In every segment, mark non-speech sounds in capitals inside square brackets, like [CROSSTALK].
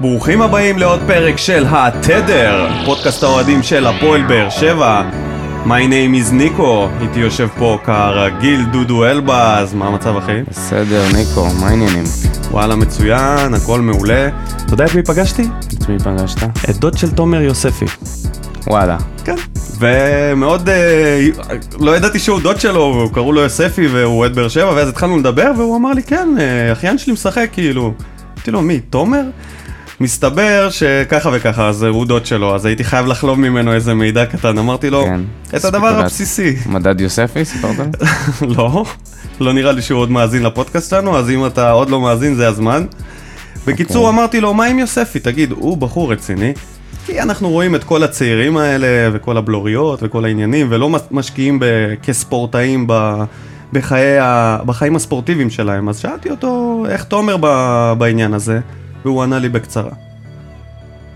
ברוכים הבאים לעוד פרק של התדר, פודקאסט האוהדים של הפועל באר שבע. My name is ניקו, איתי יושב פה כרגיל דודו אלבז, מה המצב אחי? בסדר, ניקו, מה העניינים? וואלה מצוין, הכל מעולה. אתה יודע את מי פגשתי? את מי פגשת? את דוד של תומר יוספי. וואלה. כן. ומאוד, אה, לא ידעתי שהוא דוד שלו, קראו לו יוספי והוא אוהד באר שבע, ואז התחלנו לדבר והוא אמר לי, כן, אה, אחיין שלי משחק, כאילו. אמרתי לו, מי, תומר? מסתבר שככה וככה, אז הוא דוד שלו, אז הייתי חייב לחלוב ממנו איזה מידע קטן, אמרתי לו, כן. את הדבר. הבסיסי. מדד יוספי, סיפרת? [LAUGHS] לא, לא נראה לי שהוא עוד מאזין לפודקאסט שלנו, אז אם אתה עוד לא מאזין זה הזמן. בקיצור, אוקיי. אמרתי לו, מה עם יוספי? תגיד, הוא בחור רציני. כי אנחנו רואים את כל הצעירים האלה, וכל הבלוריות, וכל העניינים, ולא מש- משקיעים ב- כספורטאים ב... בחיי ה... בחיים הספורטיביים שלהם. אז שאלתי אותו, איך תומר ב... בעניין הזה? והוא ענה לי בקצרה.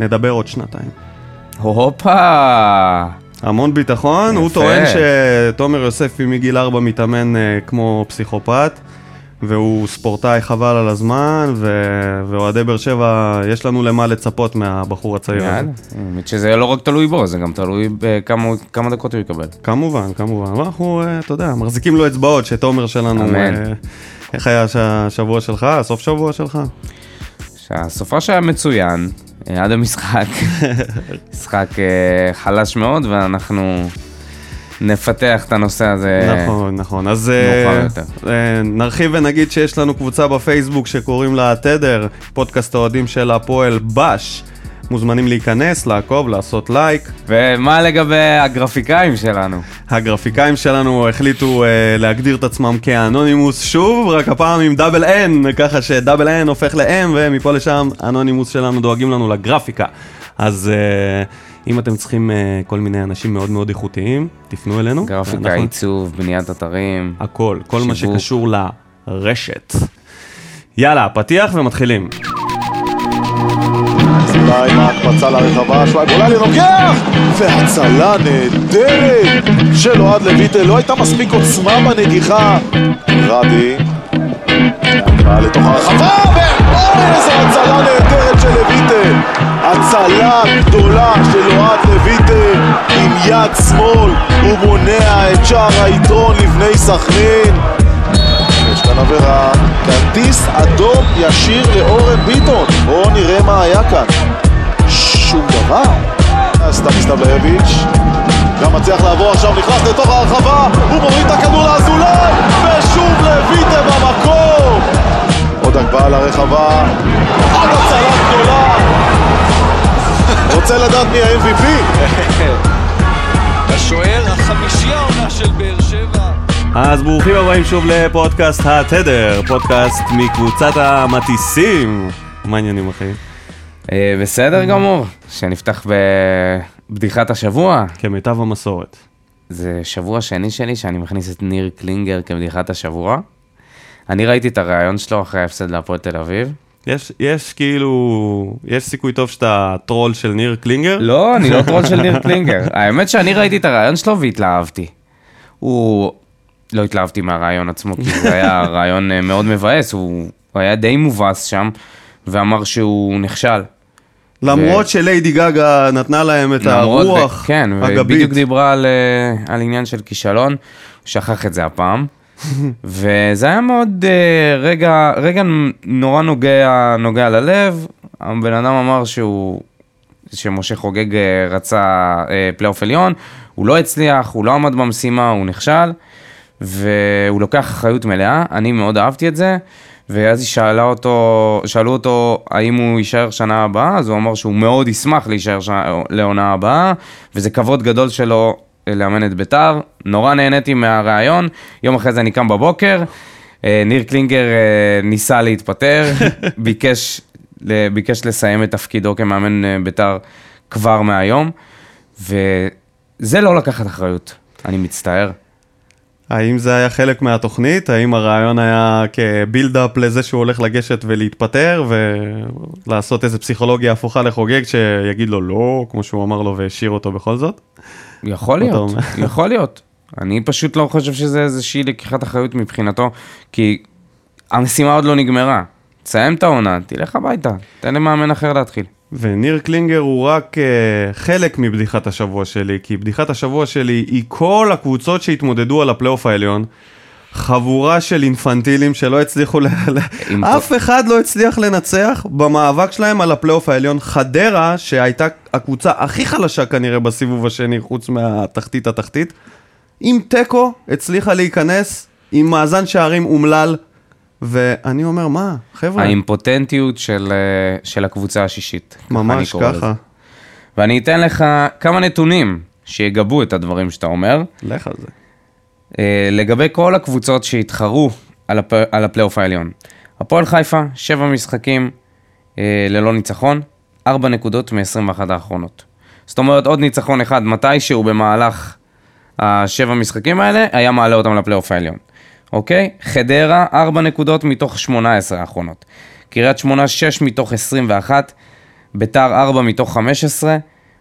נדבר עוד שנתיים. הופה! המון ביטחון, הוא יפה. טוען שתומר יוספי מגיל 4 מתאמן אה, כמו פסיכופת, והוא ספורטאי חבל על הזמן, ו- ואוהדי באר שבע, יש לנו למה לצפות מהבחור הצעיר הזה. האמת שזה לא רק תלוי בו, זה גם תלוי בכמה כמה דקות הוא יקבל. כמובן, כמובן, אבל אנחנו, אה, אתה יודע, מחזיקים לו אצבעות שתומר שלנו, אמן. אה, איך היה הש- השבוע שלך, הסוף שבוע שלך? שהסופה שהיה מצוין, אה, עד המשחק. [LAUGHS] משחק אה, חלש מאוד, ואנחנו נפתח את הנושא הזה. נכון, נכון. אז מאוחר יותר. אה, נרחיב ונגיד שיש לנו קבוצה בפייסבוק שקוראים לה תדר, פודקאסט האוהדים של הפועל בש. מוזמנים להיכנס, לעקוב, לעשות לייק. ומה לגבי הגרפיקאים שלנו? הגרפיקאים שלנו החליטו אה, להגדיר את עצמם כאנונימוס שוב, רק הפעם עם דאבל N, ככה שדאבל N הופך ל-M, ומפה לשם אנונימוס שלנו דואגים לנו לגרפיקה. אז אה, אם אתם צריכים אה, כל מיני אנשים מאוד מאוד איכותיים, תפנו אלינו. גרפיקה, ואנחנו- עיצוב, בניית אתרים. הכל, כל מה שיווק. שקשור לרשת. יאללה, פתיח ומתחילים. אזולאי עם ההקפצה לרחבה, שוואי גוללי לוקח! והצלה נהדרת של אוהד לויטל, לא הייתה מספיק עוצמה בנגיחה. רדי, לתוך הרחבה, ואוי איזה הצלה נהדרת של לויטל! הצלה גדולה של אוהד לויטל עם יד שמאל, הוא מונע את שער היתרון לבני סכנין. יש כאן עבירה, כרטיס אדום ישיר לאורן ביטון. בואו נראה מה היה כאן. שום דבר. סתם מסתבלביץ', גם מצליח לעבור עכשיו, נכנס לתוך הרחבה, הוא מוריד את הכדור לאזולאי, ושוב לויטה במקום. עוד הגבהה לרחבה, עוד הצלה גדולה. רוצה לדעת מי ה-MVP? [LAUGHS] השוער החמישי העונה של באר שבע. אז ברוכים הבאים שוב לפודקאסט התדר, פודקאסט מקבוצת המטיסים. מה העניינים אחי? אה, בסדר גמור, שנפתח בבדיחת השבוע. כמיטב המסורת. זה שבוע שני שלי שאני מכניס את ניר קלינגר כבדיחת השבוע. אני ראיתי את הריאיון שלו אחרי ההפסד להפועל תל אביב. יש, יש כאילו, יש סיכוי טוב שאתה טרול של ניר קלינגר? לא, אני לא טרול של ניר [LAUGHS] קלינגר. האמת שאני ראיתי את הריאיון שלו והתלהבתי. הוא... לא התלהבתי מהריאיון עצמו, כי זה היה [LAUGHS] ריאיון אה, מאוד מבאס, הוא, הוא היה די מבואס שם, ואמר שהוא נכשל. למרות שליידי גגה נתנה להם את הרוח כן, הגבית. ובדיוק דיברה על, אה, על עניין של כישלון, הוא שכח את זה הפעם. [LAUGHS] וזה היה מאוד אה, רגע, רגע נורא נוגע, נוגע ללב. הבן אדם אמר שהוא, שמשה חוגג אה, רצה פלייאוף עליון, הוא לא הצליח, הוא לא עמד במשימה, הוא נכשל, והוא לוקח אחריות מלאה, אני מאוד אהבתי את זה. ואז היא שאלה אותו, שאלו אותו האם הוא יישאר שנה הבאה, אז הוא אמר שהוא מאוד ישמח להישאר שנה, לעונה הבאה, וזה כבוד גדול שלו אה, לאמן את ביתר. נורא נהניתי מהרעיון, יום אחרי זה אני קם בבוקר, אה, ניר קלינגר אה, ניסה להתפטר, [LAUGHS] ביקש, ביקש לסיים את תפקידו כמאמן ביתר כבר מהיום, וזה לא לקחת אחריות, אני מצטער. האם זה היה חלק מהתוכנית? האם הרעיון היה כ build-up לזה שהוא הולך לגשת ולהתפטר ולעשות איזה פסיכולוגיה הפוכה לחוגג שיגיד לו לא, כמו שהוא אמר לו והשאיר אותו בכל זאת? יכול להיות? [LAUGHS] יכול להיות. אני פשוט לא חושב שזה איזושהי לקיחת אחריות מבחינתו, כי המשימה עוד לא נגמרה. תסיים את העונה, תלך הביתה, תן למאמן אחר להתחיל. וניר קלינגר הוא רק אה, חלק מבדיחת השבוע שלי, כי בדיחת השבוע שלי היא כל הקבוצות שהתמודדו על הפלייאוף העליון. חבורה של אינפנטילים שלא הצליחו, ל... עם אף אחד לא הצליח לנצח במאבק שלהם על הפלייאוף העליון. חדרה, שהייתה הקבוצה הכי חלשה כנראה בסיבוב השני, חוץ מהתחתית התחתית, עם תיקו הצליחה להיכנס עם מאזן שערים אומלל, ואני אומר, מה, חבר'ה, האימפוטנטיות של, אה, של הקבוצה השישית. ממש. ככה. ואני אתן לך כמה נתונים שיגבו את הדברים שאתה אומר. לך על זה. אה, לגבי כל הקבוצות שהתחרו על, הפ... על הפלייאוף העליון. הפועל חיפה, שבע משחקים אה, ללא ניצחון, ארבע נקודות מ-21 האחרונות. זאת אומרת, עוד ניצחון אחד מתישהו במהלך השבע משחקים האלה, היה מעלה אותם לפלייאוף העליון. אוקיי? חדרה, ארבע נקודות מתוך 18 האחרונות. קריית שמונה, שש מתוך 21, ביתר, ארבע מתוך 15,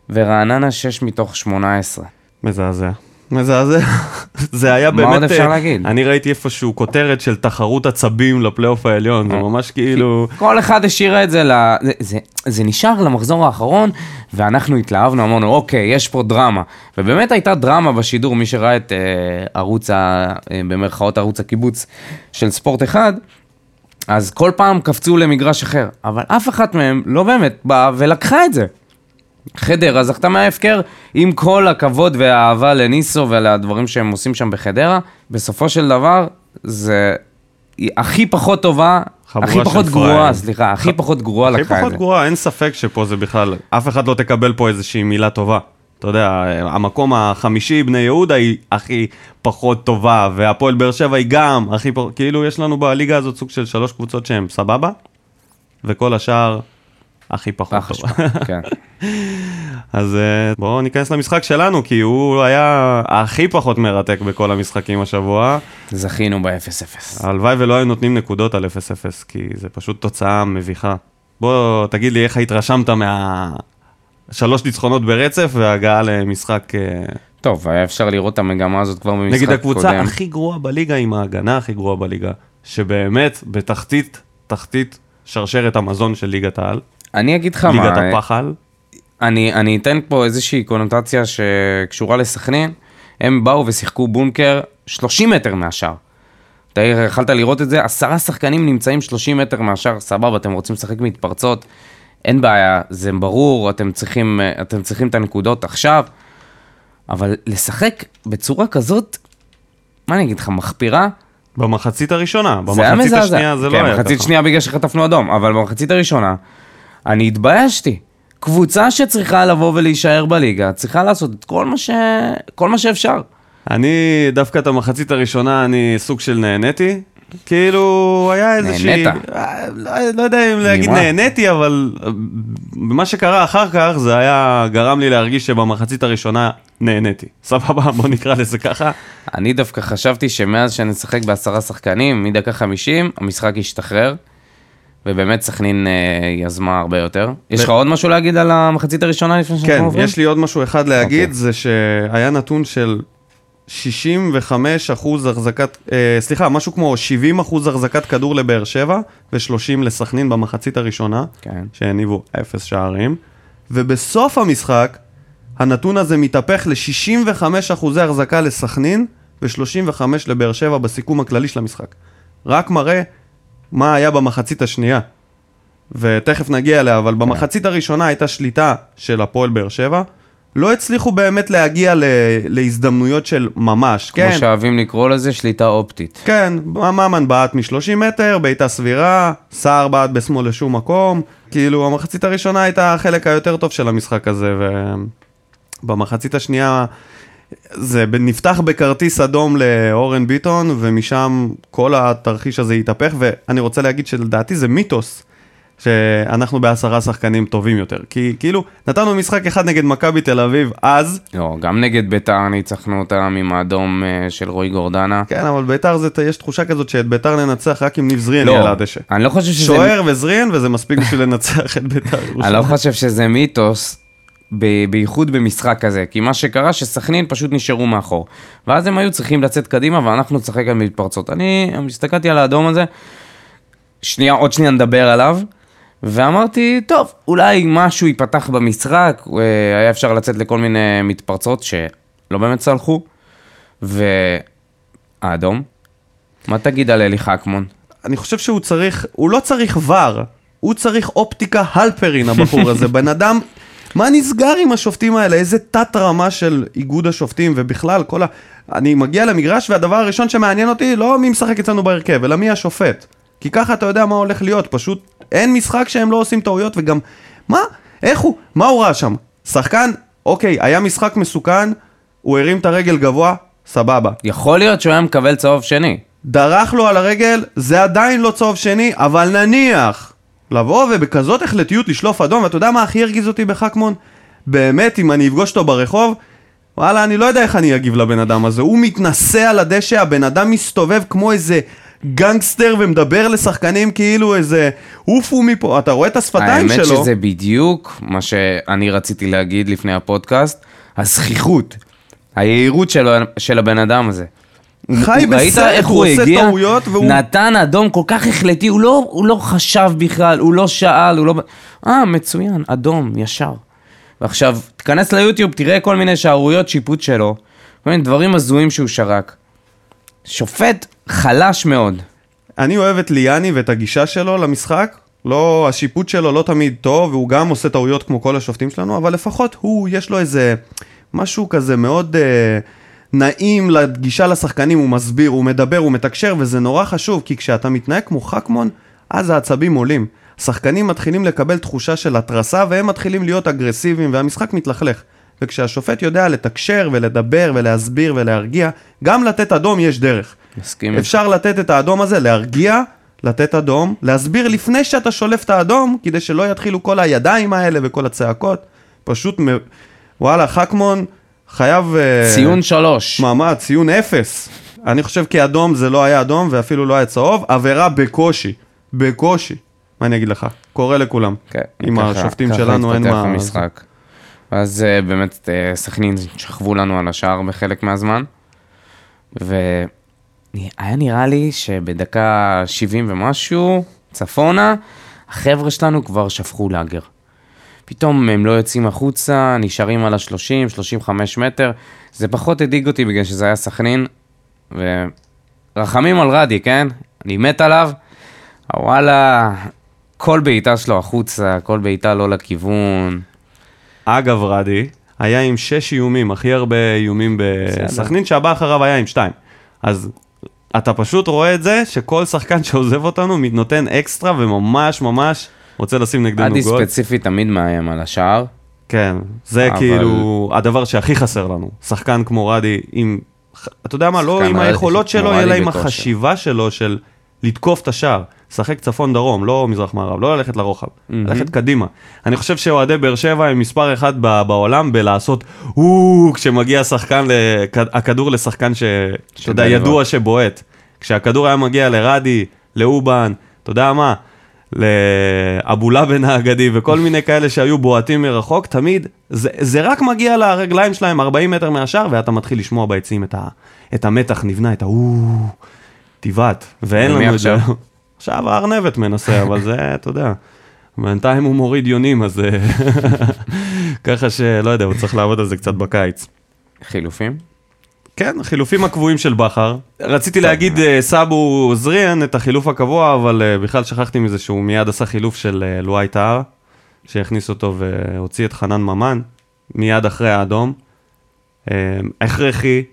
ורעננה, שש מתוך 18. מזעזע. מזעזע. [LAUGHS] זה היה מה באמת... עוד אפשר אה, להגיד? אני ראיתי איפשהו כותרת של תחרות עצבים לפלייאוף העליון, אה. זה ממש כאילו... כל אחד השאיר את זה, ל... זה, זה, זה נשאר למחזור האחרון, ואנחנו התלהבנו, אמרנו, אוקיי, יש פה דרמה. ובאמת הייתה דרמה בשידור, מי שראה את אה, ערוץ, ה, אה, במרכאות ערוץ הקיבוץ של ספורט אחד, אז כל פעם קפצו למגרש אחר, אבל אף אחת מהם לא באמת באה ולקחה את זה. חדרה זכתה מההפקר, עם כל הכבוד והאהבה לניסו ולדברים שהם עושים שם בחדרה, בסופו של דבר זה היא הכי פחות טובה, הכי פחות. גרועה, סליחה, הכי פחות גרועה הכי לקחה את פחות זה. גרועה, אין ספק שפה זה בכלל... אף אחד לא תקבל פה איזושהי מילה טובה. אתה יודע, המקום החמישי, בני יהודה, היא הכי פחות טובה, והפועל באר שבע היא גם הכי פחות... כאילו, יש לנו בליגה הזאת סוג של שלוש קבוצות שהן סבבה, וכל השאר הכי פחות פח טובה. כן. [LAUGHS] אז אה, בואו ניכנס למשחק שלנו, כי הוא היה הכי פחות מרתק בכל המשחקים השבוע. זכינו ב-0-0. הלוואי ולא היו נותנים נקודות על 0-0, כי זה פשוט תוצאה מביכה. בוא תגיד לי איך התרשמת מהשלוש ניצחונות ברצף והגעה למשחק... אה, טוב, היה אפשר לראות את המגמה הזאת כבר במשחק נגיד קודם. הקבוצה הכי גרועה בליגה עם ההגנה הכי גרועה בליגה, שבאמת בתחתית, תחתית שרשרת המזון של ליגת העל, אני אגיד לך ליגת מה, הפחל. אני, אני אתן פה איזושהי קונוטציה שקשורה לסכנין. הם באו ושיחקו בונקר 30 מטר מהשאר. אתה יכלת לראות את זה, עשרה שחקנים נמצאים 30 מטר מהשאר, סבבה, אתם רוצים לשחק מתפרצות, אין בעיה, זה ברור, אתם צריכים, אתם צריכים את הנקודות עכשיו, אבל לשחק בצורה כזאת, מה אני אגיד לך, מחפירה, במחצית הראשונה, זה היה במחצית. השנייה זה לא כן, היה במחצית ככה. שנייה בגלל שחטפנו אדום, אבל במחצית הראשונה, אני התביישתי. קבוצה שצריכה לבוא ולהישאר בליגה, צריכה לעשות את כל מה, ש... כל מה שאפשר. אני, דווקא את המחצית הראשונה, אני סוג של נהניתי. כאילו, היה איזושהי... נהנית? אה, לא, לא יודע אם להגיד ממה? נהניתי, אבל אה, מה שקרה אחר כך, זה היה, גרם לי להרגיש שבמחצית הראשונה נהניתי. סבבה, בוא נקרא לזה ככה. אני דווקא חשבתי שמאז שנשחק בעשרה שחקנים, מדקה 50, המשחק ישתחרר, ובאמת סכנין אה, יזמה הרבה יותר. יש לך עוד משהו להגיד על המחצית הראשונה לפני שאנחנו כן, עוברים? יש לי עוד משהו אחד להגיד, אוקיי. זה שהיה נתון של 65 אחוז החזקת, אה, סליחה, משהו כמו 70 אחוז החזקת כדור לבאר שבע ו-30 לסכנין במחצית הראשונה, כן. שהניבו אפס שערים, ובסוף המשחק הנתון הזה מתהפך ל-65 אחוזי החזקה לסכנין ו-35 לבאר שבע בסיכום הכללי של המשחק. רק מראה מה היה במחצית השנייה. ותכף נגיע אליה, אבל במחצית הראשונה הייתה שליטה של הפועל באר שבע. לא הצליחו באמת להגיע ל- להזדמנויות של ממש, כמו כן, שאוהבים לקרוא לזה, שליטה אופטית. כן, ממן בעט מ-30 מטר, בעיטה סבירה, סער בעט בשמאל לשום מקום. כאילו, המחצית הראשונה הייתה החלק היותר טוב של המשחק הזה, ובמחצית השנייה זה נפתח בכרטיס אדום לאורן ביטון, ומשם כל התרחיש הזה התהפך, ואני רוצה להגיד שלדעתי זה מיתוס. שאנחנו בעשרה שחקנים טובים יותר. כי כאילו, נתנו משחק אחד נגד מכבי תל אביב אז, לא, גם נגד ביתר ניצחנו אותם עם האדום אה, של רועי גורדנה. כן, אבל ביתר זה, יש תחושה כזאת שאת ביתר ננצח רק עם ניב זריאן לא, יהיה על הדשא. אני לא חושב שזה... שוער וזריאן, וזה מספיק בשביל לנצח את ביתר. אני לא חושב שזה מיתוס, ב- בייחוד במשחק כזה, כי מה שקרה שסכנין פשוט נשארו מאחור. ואז הם היו צריכים לצאת קדימה ואנחנו נשחק על מתפרצות. אני הסתכלתי על האדום הזה, שנייה, עוד שנייה נדבר עליו. ואמרתי, טוב, אולי משהו ייפתח במשחק, אה, היה אפשר לצאת לכל מיני מתפרצות שלא באמת צלחו. והאדום, מה תגיד על אלי חכמון? אני חושב שהוא צריך, הוא לא צריך ור, הוא צריך אופטיקה הלפרין הבחור הזה, [LAUGHS] בן אדם, מה נסגר עם השופטים האלה? איזה תת רמה של איגוד השופטים ובכלל כל ה... אני מגיע למגרש והדבר הראשון שמעניין אותי לא מי משחק אצלנו בהרכב, אלא מי השופט. כי ככה אתה יודע מה הולך להיות, פשוט אין משחק שהם לא עושים טעויות וגם... מה? איך הוא? מה הוא ראה שם? שחקן? אוקיי, היה משחק מסוכן, הוא הרים את הרגל גבוה, סבבה. יכול להיות שהוא היה מקבל צהוב שני. דרך לו על הרגל, זה עדיין לא צהוב שני, אבל נניח, לבוא ובכזאת החלטיות לשלוף אדום, ואתה יודע מה הכי הרגיז אותי בחכמון? באמת, אם אני אפגוש אותו ברחוב, וואלה, אני לא יודע איך אני אגיב לבן אדם הזה. הוא מתנשא על הדשא, הבן אדם מסתובב כמו איזה גנגסטר ומדבר לשחקנים כאילו איזה עופו מפה, אתה רואה את השפתיים שלו. האמת שזה בדיוק מה שאני רציתי להגיד לפני הפודקאסט, הזכיחות, היהירות של, של הבן אדם הזה. חי בסרט, הוא עושה הגיע, טעויות והוא... נתן אדום כל כך החלטי, הוא לא, הוא לא חשב בכלל, הוא לא שאל, הוא לא... אה, מצוין, אדום, ישר. ועכשיו, תיכנס ליוטיוב, תראה כל מיני שערוריות שיפוט שלו, כל מיני דברים הזויים שהוא שרק. שופט חלש מאוד. אני אוהב את ליאני ואת הגישה שלו למשחק. לא, השיפוט שלו לא תמיד טוב, והוא גם עושה טעויות כמו כל השופטים שלנו, אבל לפחות הוא, יש לו איזה משהו כזה מאוד אה, נעים לגישה לשחקנים, הוא מסביר, הוא מדבר, הוא מתקשר, וזה נורא חשוב, כי כשאתה מתנהג כמו חכמון, אז העצבים עולים. שחקנים מתחילים לקבל תחושה של התרסה, והם מתחילים להיות אגרסיביים, והמשחק מתלכלך. וכשהשופט יודע לתקשר ולדבר ולהסביר ולהרגיע, גם לתת אדום יש דרך. מסכים. אפשר לתת את האדום הזה, להרגיע, לתת אדום, להסביר לפני שאתה שולף את האדום, כדי שלא יתחילו כל הידיים האלה וכל הצעקות. פשוט, מ... וואלה, חכמון חייב... אה, ציון שלוש. מעמד, ציון אפס. אני חושב כי אדום זה לא היה אדום ואפילו לא היה צהוב, עבירה בקושי, בקושי. מה אני אגיד לך? קורא לכולם. כן, עם ככה- השופטים ככה שלנו אין מה... המשחק. אז אה, באמת אה, סכנין שכבו לנו על השער בחלק מהזמן, והיה נראה לי שבדקה 70 ומשהו, צפונה, החבר'ה שלנו כבר שפכו לאגר. פתאום הם לא יוצאים החוצה, נשארים על ה-30, 35 מטר. זה פחות הדאיג אותי בגלל שזה היה סכנין, ורחמים על רדי, כן? אני מת עליו. וואלה, כל בעיטה שלו החוצה, כל בעיטה לא לכיוון. אגב, רדי, היה עם שש איומים, הכי הרבה איומים בסכנין, שהבא אחריו היה עם שתיים. אז אתה פשוט רואה את זה שכל שחקן שעוזב אותנו נותן אקסטרה וממש ממש רוצה לשים נגדנו גול. ספציפית תמיד מאיים על השער. כן, זה אבל- כאילו הדבר שהכי חסר לנו. שחקן כמו רדי, עם, אתה יודע מה, לא עם היכולות שלו, אלא עם. החשיבה שלו של לתקוף את השער. לשחק צפון-דרום, לא מזרח-מערב, לא ללכת לרוחב, ללכת קדימה. אני חושב שאוהדי באר שבע הם מספר אחד ב- בעולם בלעשות וואו כשמגיע שחקן, לכ- הכדור לשחקן ש... אתה יודע, ידוע. שבועט. כשהכדור היה מגיע לרדי, לאובן, אתה יודע מה? לאבו לבן האגדי וכל מיני כאלה שהיו בועטים מרחוק, תמיד, זה, זה רק מגיע לרגליים שלהם 40 מטר מהשאר, ואתה מתחיל לשמוע ביציעים את, ה, את המתח נבנה, את ההוא, תבעט, ואין לנו את זה. עכשיו? [LAUGHS] עכשיו הארנבת מנסה, אבל זה, [LAUGHS] אתה יודע, בינתיים הוא מוריד יונים, אז אה, [LAUGHS] ככה שלא יודע, הוא צריך לעבוד על זה קצת בקיץ. חילופים? כן, החילופים הקבועים של בכר. רציתי להגיד אה, סאבו זריאן, את החילוף הקבוע, אבל אה, בכלל שכחתי מזה שהוא מיד עשה חילוף של אה, לואי טהר, שהכניס אותו והוציא את חנן ממן, מיד אחרי האדום. הכרחי,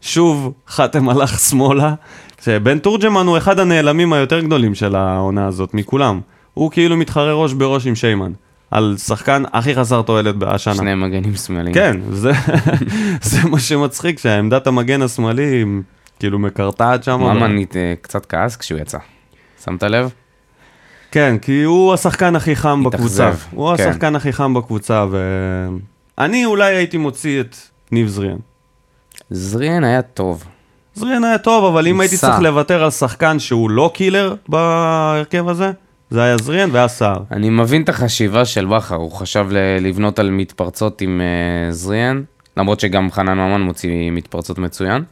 שוב חתם הלך שמאלה, שבן תורג'מן הוא אחד הנעלמים היותר גדולים של העונה הזאת, מכולם. הוא כאילו מתחרה ראש בראש עם שיימן, על שחקן הכי חסר תועלת השנה. שני מגנים שמאליים. כן, זה, [LAUGHS] זה מה שמצחיק, שעמדת המגן השמאלי כאילו מקרטעת שם. ממן אה, קצת כעס כשהוא יצא. שמת לב? כן, כי הוא השחקן הכי חם התאכזב, בקבוצה. הוא כן. השחקן הכי חם בקבוצה, ואני אולי הייתי מוציא את ניב זריאן. זריאן היה טוב. זריאן היה טוב, אבל אם הייתי סער. צריך לוותר על שחקן שהוא לא קילר בהרכב הזה, זה היה זריאן והיה סער. אני מבין את החשיבה של בכר, הוא חשב לבנות על מתפרצות עם אה, זריאן, למרות שגם חנן ממן מוציא מתפרצות מצוין,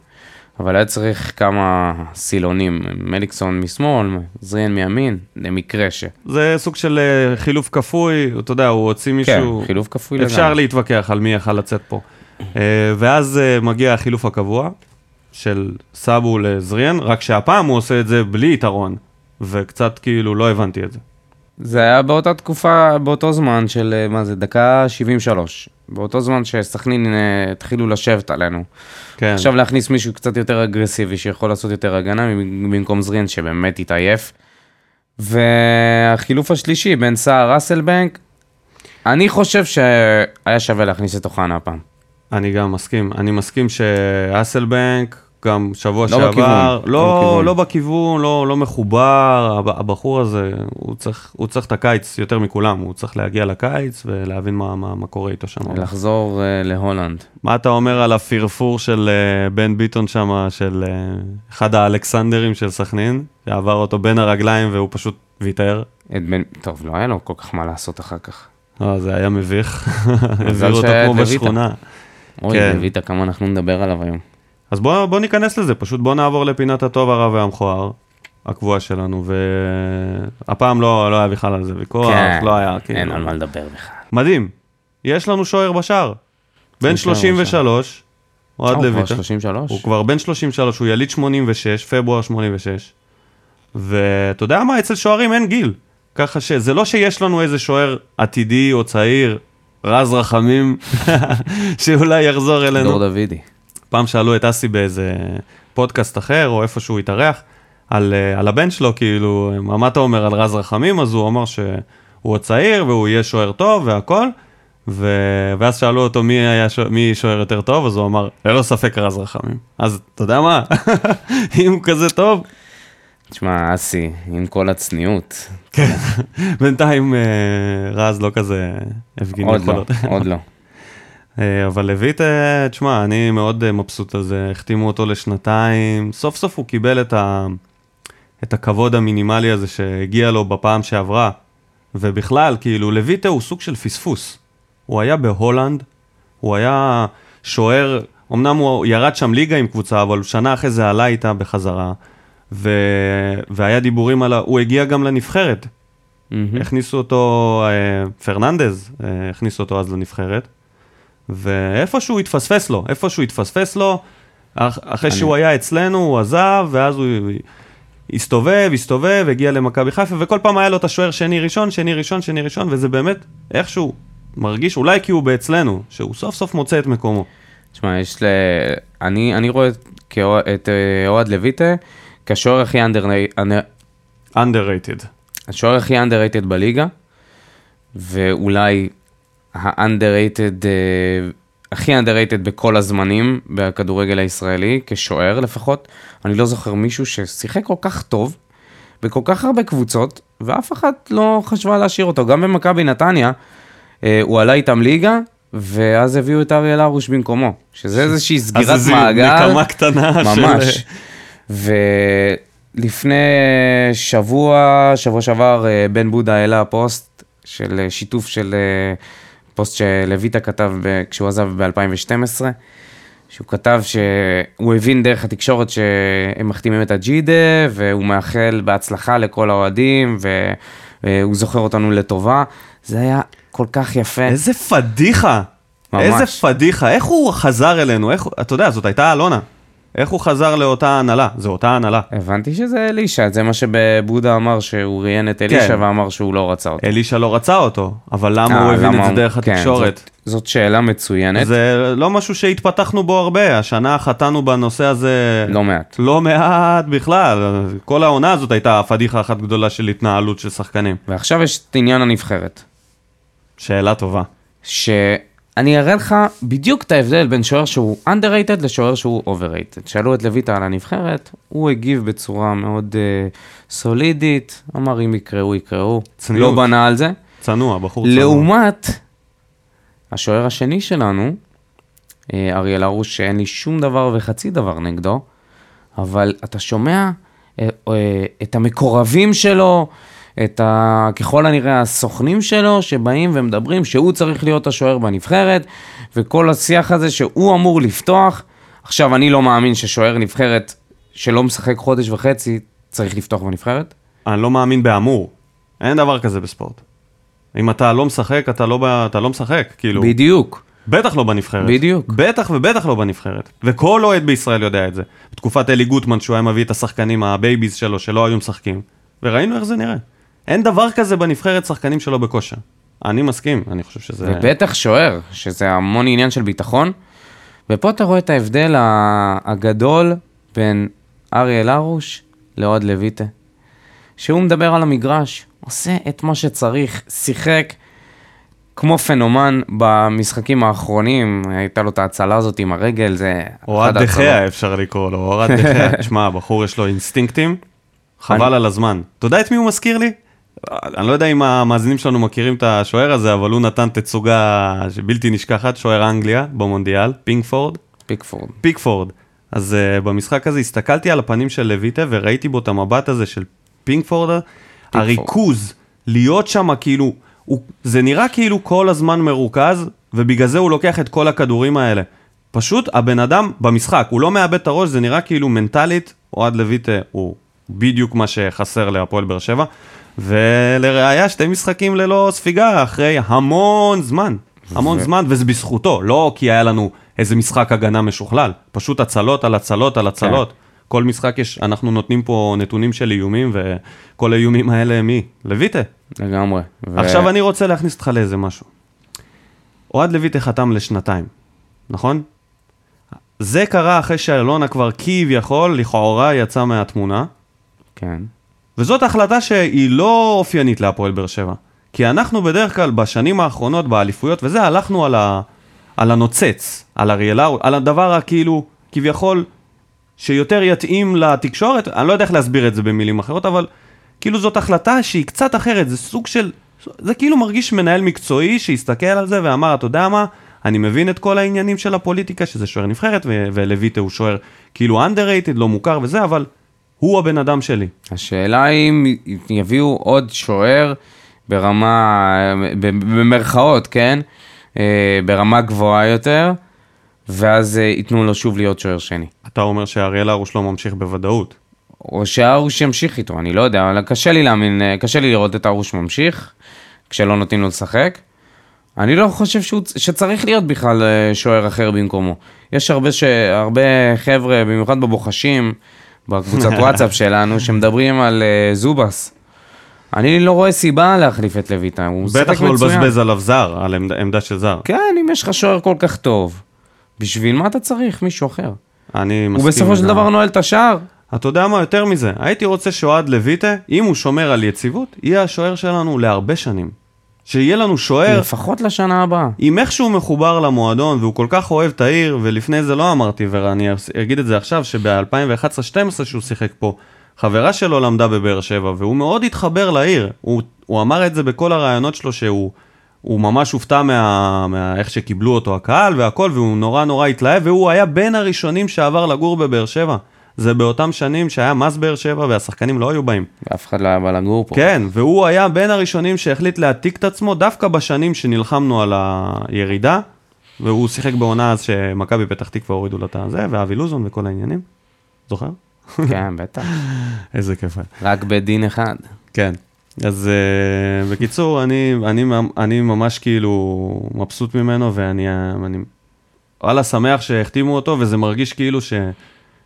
אבל היה צריך כמה סילונים, מליקסון משמאל, זריאן מימין, למקרה ש... זה סוג של אה, חילוף כפוי, אתה יודע, הוא הוציא מישהו... כן, חילוף כפוי לגמרי. אפשר להתווכח על מי יכל לצאת פה. אה, ואז מגיע החילוף הקבוע של סאבו לזריאן, רק שהפעם הוא עושה את זה בלי יתרון, וקצת כאילו לא הבנתי את זה. זה היה באותה תקופה, באותו זמן של, אה, מה זה, דקה 73. באותו זמן שסכנין אה, התחילו לשבת עלינו. כן. עכשיו להכניס מישהו קצת יותר אגרסיבי, שיכול לעשות יותר הגנה, במקום זריאן שבאמת התעייף. והחילוף השלישי בין סער ראסלבנק, אני חושב שהיה שווה להכניס את אוחנה הפעם. אני גם מסכים. אני מסכים שאסלבנק, גם שבוע לא שעבר, בכיוון, לא לא, בכיוון. לא בכיוון, לא, לא מחובר, הב- הבחור הזה, הוא צריך, הוא צריך את הקיץ יותר מכולם, הוא צריך להגיע לקיץ ולהבין מה, מה, מה קורה איתו שם. לחזור אה, להולנד. מה אתה אומר על הפרפור של אה, בן ביטון שם, של אה, אחד האלכסנדרים של סכנין, שעבר אותו בין הרגליים והוא פשוט ויתר? בן... טוב, לא היה לו כל כך מה לעשות אחר כך. אה, זה היה מביך, [LAUGHS] העבירו אותו כמו. בשכונה. אוי, כן. לויטה, כמה אנחנו נדבר עליו היום. אז בוא, בוא ניכנס לזה, פשוט בוא נעבור לפינת הטוב, הרע והמכוער, הקבועה שלנו, והפעם לא, לא היה בכלל על זה ויכוח, לא היה, כאילו. אין על מה לדבר בכלל. מדהים, יש לנו שוער בשער, בן שוער 33, אוהד אה, הוא כבר לויטה, 33? הוא כבר בן 33, הוא יליד 86, פברואר 86, ואתה יודע מה, אצל שוערים אין גיל, ככה שזה לא שיש לנו איזה שוער עתידי או צעיר, רז רחמים, [LAUGHS] שאולי יחזור אלינו. דור דוידי. פעם שאלו את אסי באיזה פודקאסט אחר, או איפה שהוא התארח, על, אה, על הבן שלו, כאילו, מה אתה אומר על רז רחמים? אז הוא אמר שהוא עוד צעיר והוא יהיה שוער טוב והכל, ו... ואז שאלו אותו מי, היה שוע... מי שוער יותר טוב, אז הוא אמר, ללא ספק רז רחמים. אז אתה יודע מה, [LAUGHS] אם הוא כזה טוב, תשמע, אסי, עם כל הצניעות, כן, בינתיים אה, רז לא כזה הפגין עוד לא, יכולות. עוד לא. אה, אבל לויט, אה, תשמע, אני מאוד אה, מבסוט על זה, החתימו אותו לשנתיים, סוף סוף הוא קיבל את, ה... את הכבוד המינימלי הזה שהגיע לו בפעם שעברה, ובכלל, כאילו, לויטה הוא סוג של פספוס. הוא היה בהולנד, הוא היה שוער, אמנם הוא ירד שם ליגה עם קבוצה, אבל שנה אחרי זה עלה איתה בחזרה, ו... והיה דיבורים על ה... הוא הגיע גם לנבחרת, מהמם. הכניסו אותו, אה, פרננדז, אה, הכניסו אותו אז לנבחרת, ואיפה שהוא התפספס לו, איפה שהוא התפספס לו, אח, אחרי אני- שהוא היה אצלנו, הוא עזב, ואז הוא הסתובב, הסתובב, הגיע למכבי חיפה, וכל פעם היה לו את השוער שני ראשון, שני ראשון, שני ראשון, וזה באמת איכשהו מרגיש, אולי כי הוא באצלנו, שהוא סוף סוף מוצא את מקומו. תשמע, יש ל... אני, אני רואה את, כאוה- את אה, אוהד לויטה כשוער הכי underrated. השוער הכי underrated בליגה, ואולי ה-underrated, אה, הכי underrated בכל הזמנים בכדורגל הישראלי, כשוער לפחות. אני לא זוכר מישהו ששיחק כל כך טוב, בכל כך הרבה קבוצות, ואף אחת לא חשבה להשאיר אותו. גם במכבי נתניה, אה, הוא עלה איתם ליגה, ואז הביאו את אריאל הרוש במקומו, שזה איזושהי סגירת אז מעגל. נקמה קטנה של... ממש. ולפני שבוע, שבוע שעבר, אה, בן בודה העלה פוסט של שיתוף של פוסט שלויטה כתב ב- כשהוא עזב ב-2012, שהוא כתב שהוא הבין דרך התקשורת שהם מחתימים את הג'ידה, והוא מאחל בהצלחה לכל האוהדים, והוא זוכר אותנו לטובה. זה היה כל כך יפה. איזה פדיחה. ממש. איזה פדיחה. איך הוא חזר אלינו? איך... אתה יודע, זאת הייתה אלונה. איך הוא חזר לאותה הנהלה? זו אותה הנהלה. הבנתי שזה אלישע, זה מה שבבודה אמר שהוא ראיין את אלישע כן. ואמר שהוא לא רצה אותו. אלישע לא רצה אותו, אבל למה אה, הוא הבין למה את זה דרך כן, התקשורת? זאת, זאת שאלה מצוינת, זה לא משהו שהתפתחנו בו הרבה, השנה חטאנו בנושא הזה לא מעט. לא מעט בכלל. כל העונה הזאת הייתה פדיחה אחת גדולה של התנהלות של שחקנים. ועכשיו יש את עניין הנבחרת, שאלה טובה. שאני אראה לך בדיוק את ההבדל בין שוער שהוא underrated לשוער שהוא overrated. שאלו את לויטה על הנבחרת, הוא הגיב בצורה מאוד uh, סולידית, אמר אם יקראו יקראו, צניעות. לא בנה על זה. צנוע, בחור צנוע. לעומת השוער השני שלנו, אה, אריאל הרוש, שאין לי שום דבר וחצי דבר נגדו, אבל אתה שומע אה, את המקורבים שלו, את ה... ככל הנראה הסוכנים שלו, שבאים ומדברים שהוא צריך להיות השוער בנבחרת, וכל השיח הזה שהוא אמור לפתוח, עכשיו, אני לא מאמין ששוער נבחרת שלא משחק חודש וחצי, צריך לפתוח בנבחרת. אני לא מאמין באמור. אין דבר כזה בספורט. אם אתה לא משחק, אתה לא. אתה לא משחק, כאילו. בדיוק. בטח לא בנבחרת. בדיוק. בטח ובטח לא בנבחרת. וכל אוהד בישראל יודע את זה. בתקופת אלי גוטמן, שהוא היה מביא את השחקנים, ה babies שלו, שלא היו משחקים. וראינו איך זה נראה. אין דבר כזה בנבחרת שחקנים שלא בכושר. אני מסכים, אני חושב שזה... ובטח שוער, שזה המון עניין של ביטחון. ופה אתה רואה את ההבדל הגדול בין אריאל הרוש לאוהד לויטה. שהוא מדבר על המגרש, עושה את מה שצריך, שיחק כמו פנומן במשחקים האחרונים, הייתה לו את ההצלה הזאת עם הרגל, זה... אוהד דחיה. אפשר לקרוא לו, אוהד דחיה. תשמע, [LAUGHS] הבחור יש לו אינסטינקטים, חבל אני- על הזמן. אתה יודע את מי הוא מזכיר לי? אני לא יודע אם המאזינים שלנו מכירים את השוער הזה, אבל הוא נתן תצוגה בלתי נשכחת, שוער אנגליה במונדיאל, פינקפורד. פיקפורד. פיקפורד. אז uh, במשחק הזה הסתכלתי על הפנים של לויטה וראיתי בו את המבט הזה של פינקפורד, הריכוז, להיות שם כאילו, הוא, זה נראה כאילו כל הזמן מרוכז, ובגלל זה הוא לוקח את כל הכדורים האלה. פשוט הבן אדם במשחק, הוא לא מאבד את הראש, זה נראה כאילו מנטלית, אוהד לויטה הוא בדיוק מה שחסר להפועל באר שבע, ולראיה שתי משחקים ללא ספיגה אחרי המון זמן. המון ו- זמן, וזה בזכותו, לא כי היה לנו איזה משחק הגנה משוכלל, פשוט הצלות על הצלות על הצלות. כן. כל משחק יש, אנחנו נותנים פה נתונים של איומים, וכל האיומים האלה מי? לויטה. לגמרי. ו- עכשיו אני רוצה להכניס אותך לאיזה משהו. אוהד לויטה חתם לשנתיים, נכון? זה קרה אחרי שאלונה כבר כביכול, לכאורה, יצא מהתמונה, כן. וזאת החלטה שהיא לא אופיינית להפועל באר שבע. כי אנחנו בדרך כלל בשנים האחרונות, באליפויות וזה, הלכנו על, ה... על הנוצץ, על אריאלה, על הדבר הכאילו, כביכול, שיותר יתאים לתקשורת, אני לא יודע איך להסביר את זה במילים אחרות, אבל כאילו זאת החלטה שהיא קצת אחרת, זה סוג של, זה כאילו מרגיש מנהל מקצועי שהסתכל על זה ואמר, אתה יודע מה, אני מבין את כל העניינים של הפוליטיקה, שזה שוער נבחרת, ולויטה הוא שוער כאילו underrated, לא מוכר וזה, אבל הוא הבן אדם שלי. השאלה אם יביאו עוד שוער ברמה, במרכאות, כן? אה, ברמה גבוהה יותר, ואז אה, ייתנו לו שוב להיות שוער שני. אתה אומר שאריאל הרוש לא ממשיך בוודאות. או שהארוש ימשיך איתו, אני לא יודע, אבל קשה לי להאמין, אה, קשה לי לראות את הארוש ממשיך, כשלא נותנים לו לשחק. אני לא חושב שהוא, שצריך להיות בכלל שוער אחר במקומו. יש הרבה, ש, הרבה חבר'ה, במיוחד בבוחשים, בקבוצת וואטסאפ שלנו, שמדברים על אה, זובס. אני לא רואה סיבה להחליף את לויטה, הוא משחק בטח מצוין. לא לבזבז עליו זר, על עמד, עמדה של זר. כן, אם יש לך שוער כל כך טוב, בשביל מה אתה צריך מישהו אחר? אני מסכים. הוא בסופו של. דבר נועל את השער. אתה יודע מה, יותר מזה, הייתי רוצה שאוהד לויטה, אם הוא שומר על יציבות, יהיה השוער שלנו להרבה שנים. שיהיה לנו שוער לפחות לשנה הבאה. עם איך שהוא מחובר למועדון, והוא כל כך אוהב את העיר, ולפני זה לא אמרתי, ואני אגיד את זה עכשיו, שב-2011-2012 שהוא שיחק פה, חברה שלו למדה בבאר שבע, והוא מאוד התחבר לעיר. הוא, הוא אמר את זה בכל הראיונות שלו, שהוא הוא ממש הופתע מה, מה איך שקיבלו אותו הקהל והכל, והוא נורא נורא התלהב, והוא היה בין הראשונים שעבר לגור בבאר שבע. זה באותם שנים שהיה מס באר שבע והשחקנים לא היו באים. ואף אחד לא היה בא לגור פה. כן, והוא היה בין הראשונים שהחליט להעתיק את עצמו דווקא בשנים שנלחמנו על הירידה, והוא שיחק בעונה אז שמכבי פתח תקווה הורידו לו את הזה, ואבי לוזון וכל העניינים. זוכר? כן, [LAUGHS] בטח. איזה כיף. רק בדין אחד. כן. אז uh, בקיצור, אני, אני, אני ממש כאילו מבסוט ממנו, ואני אני, וואלה שמח שהחתימו אותו, וזה מרגיש כאילו ש,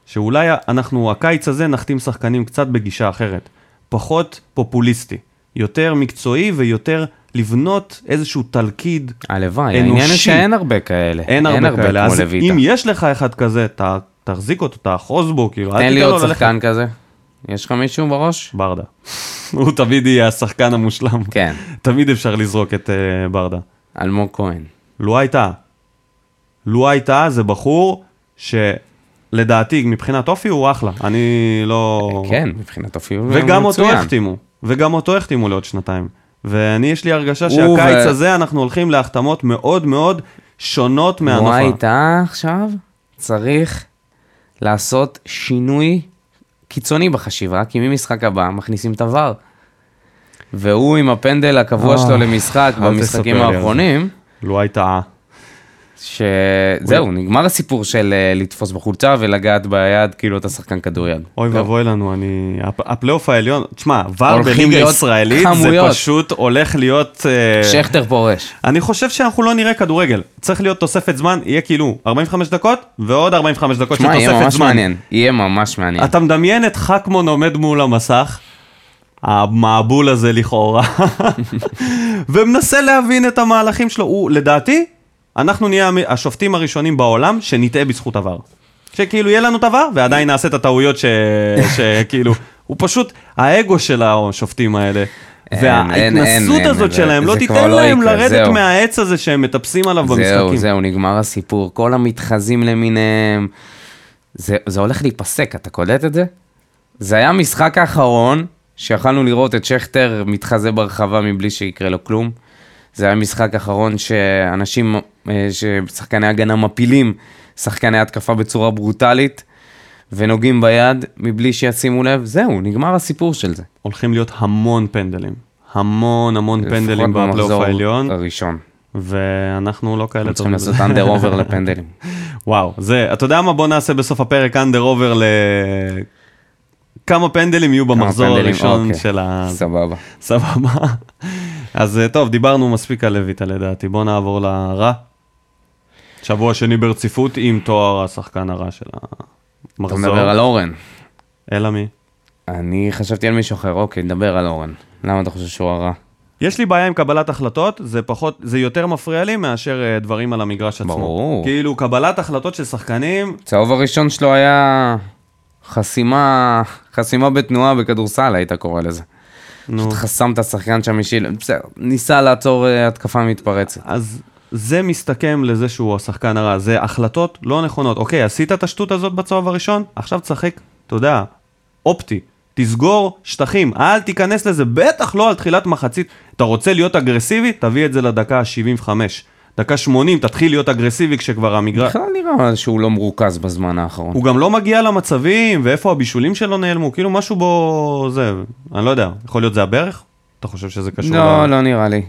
שאולי אנחנו, הקיץ הזה, נחתים שחקנים קצת בגישה אחרת. פחות פופוליסטי, יותר מקצועי ויותר לבנות איזשהו תלכיד הלוואי, אנושי. העניין הוא שאין הרבה כאלה. אין הרבה כאלה, כמו אז לויטה. אם יש לך אחד כזה, ת, תחזיק אותו, תאחוז בו, כאילו, אל תן לי תיתן לו עוד ללכת. שחקן כזה. יש לך מישהו בראש? ברדה. [LAUGHS] הוא תמיד יהיה השחקן המושלם. כן, תמיד אפשר לזרוק את uh, ברדה. אלמוג כהן. לו הייתה. לו הייתה זה בחור שלדעתי מבחינת אופי הוא אחלה. אני לא... כן, מבחינת אופי הוא וגם אותו מצוין. החתימו. וגם אותו החתימו לעוד שנתיים. ואני, יש לי הרגשה שהקיץ ו- הזה אנחנו הולכים להחתמות מאוד מאוד שונות נו, מהנופה. הייתה עכשיו, צריך לעשות שינוי קיצוני בחשיבה, כי ממשחק הבא מכניסים את הוואר. והוא עם הפנדל הקבוע אה, שלו למשחק במשחקים. האחרונים, לו הייתה. שזהו, נגמר הסיפור של אה, לתפוס בחולצה ולגעת ביד, כאילו אתה שחקן כדוריד. אוי. ואבוי לנו, אני... הפ- הפלייאוף העליון, תשמע, ור בליגה ישראלית זה. פשוט הולך להיות... אה, שכטר פורש. אני חושב שאנחנו לא נראה כדורגל. צריך להיות תוספת זמן, יהיה כאילו 45 דקות ועוד 45 דקות של שמע, יהיה תוספת ממש זמן. מעניין. יהיה ממש מעניין. אתה מדמיין את חכמון עומד מול המסך, המעבול הזה לכאורה, [LAUGHS] ומנסה להבין את המהלכים שלו. הוא, לדעתי, אנחנו נהיה השופטים הראשונים בעולם שנטעה בזכות עבר. שכאילו יהיה לנו את עבר, ועדיין נעשה את הטעויות ש... [LAUGHS] שכאילו, הוא פשוט, האגו של השופטים האלה. וההתנסות הזאת שלהם לא תיתן לא להם לרדת זהו. מהעץ הזה שהם מטפסים עליו זהו, במשחקים. זהו, נגמר הסיפור. כל המתחזים למיניהם. זה, זה הולך להיפסק, אתה קולט את זה? זה היה המשחק האחרון שיכלנו לראות את שכטר מתחזה ברחבה מבלי שיקרה לו כלום. זה היה משחק אחרון שאנשים, אה, ששחקני הגנה מפילים שחקני התקפה בצורה ברוטלית ונוגעים ביד מבלי שישימו לב. זהו, נגמר הסיפור של זה. הולכים להיות המון פנדלים. המון המון פנדלים לפחות בפלייאוף העליון, הראשון. ואנחנו לא כאלה אנחנו צריכים טובים. לעשות under over לפנדלים. [LAUGHS] וואו, זה, אתה יודע מה? בוא נעשה בסוף הפרק אנדר אובר ל... כמה פנדלים יהיו במחזור פנדלים, הראשון אוקיי. של ה... סבבה. סבבה. אז אה, טוב, דיברנו מספיק על לויטה לדעתי, בוא נעבור לרע. שבוע שני ברציפות עם תואר השחקן הרע של אתה המחזור. מדבר על אורן. אלא מי? אני חשבתי על מישהו אחר, אוקיי, נדבר על אורן. למה אתה חושב שהוא הרע? יש לי בעיה עם קבלת החלטות, זה פחות, זה יותר מפריע לי מאשר אה, דברים על המגרש עצמו. ברור. כאילו, קבלת החלטות של שחקנים, הצהוב הראשון שלו היה חסימה, חסימה בתנועה בכדורסל, היית קורא לזה. פשוט חסם את השחקן שם אישי, בסדר, ניסה לעצור אה, התקפה מתפרצת. אז זה מסתכם לזה שהוא השחקן הרע, זה החלטות לא נכונות. אוקיי, עשית את השטות הזאת בצהוב הראשון, עכשיו תשחק, אתה יודע, אופטי. תסגור שטחים, אל תיכנס לזה, בטח לא על תחילת מחצית. אתה רוצה להיות אגרסיבי? תביא את זה לדקה ה-75. דקה 80, תתחיל להיות אגרסיבי כשכבר המגרש... בכלל נראה שהוא לא מרוכז בזמן האחרון. הוא גם לא מגיע למצבים, ואיפה הבישולים שלו נעלמו, כאילו משהו בו... זה... אני לא יודע, יכול להיות זה הברך? אתה חושב שזה קשור לא, ל- לא נראה לי.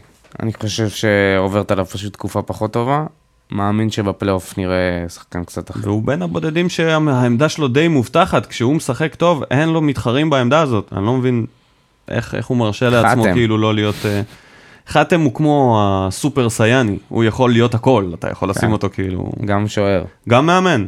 אני חושב שעוברת עליו פשוט תקופה פחות טובה. מאמין שבפלייאוף נראה שחקן קצת אחר. והוא בין הבודדים שהעמדה שלו די מובטחת, כשהוא משחק טוב, אין לו מתחרים בעמדה הזאת. אני לא מבין איך, איך הוא מרשה לעצמו חתם. כאילו לא להיות... אה, חתם הוא כמו הסופר סייאני, הוא יכול להיות הכל, אתה יכול לשים כן. אותו כאילו... גם שוער. גם מאמן.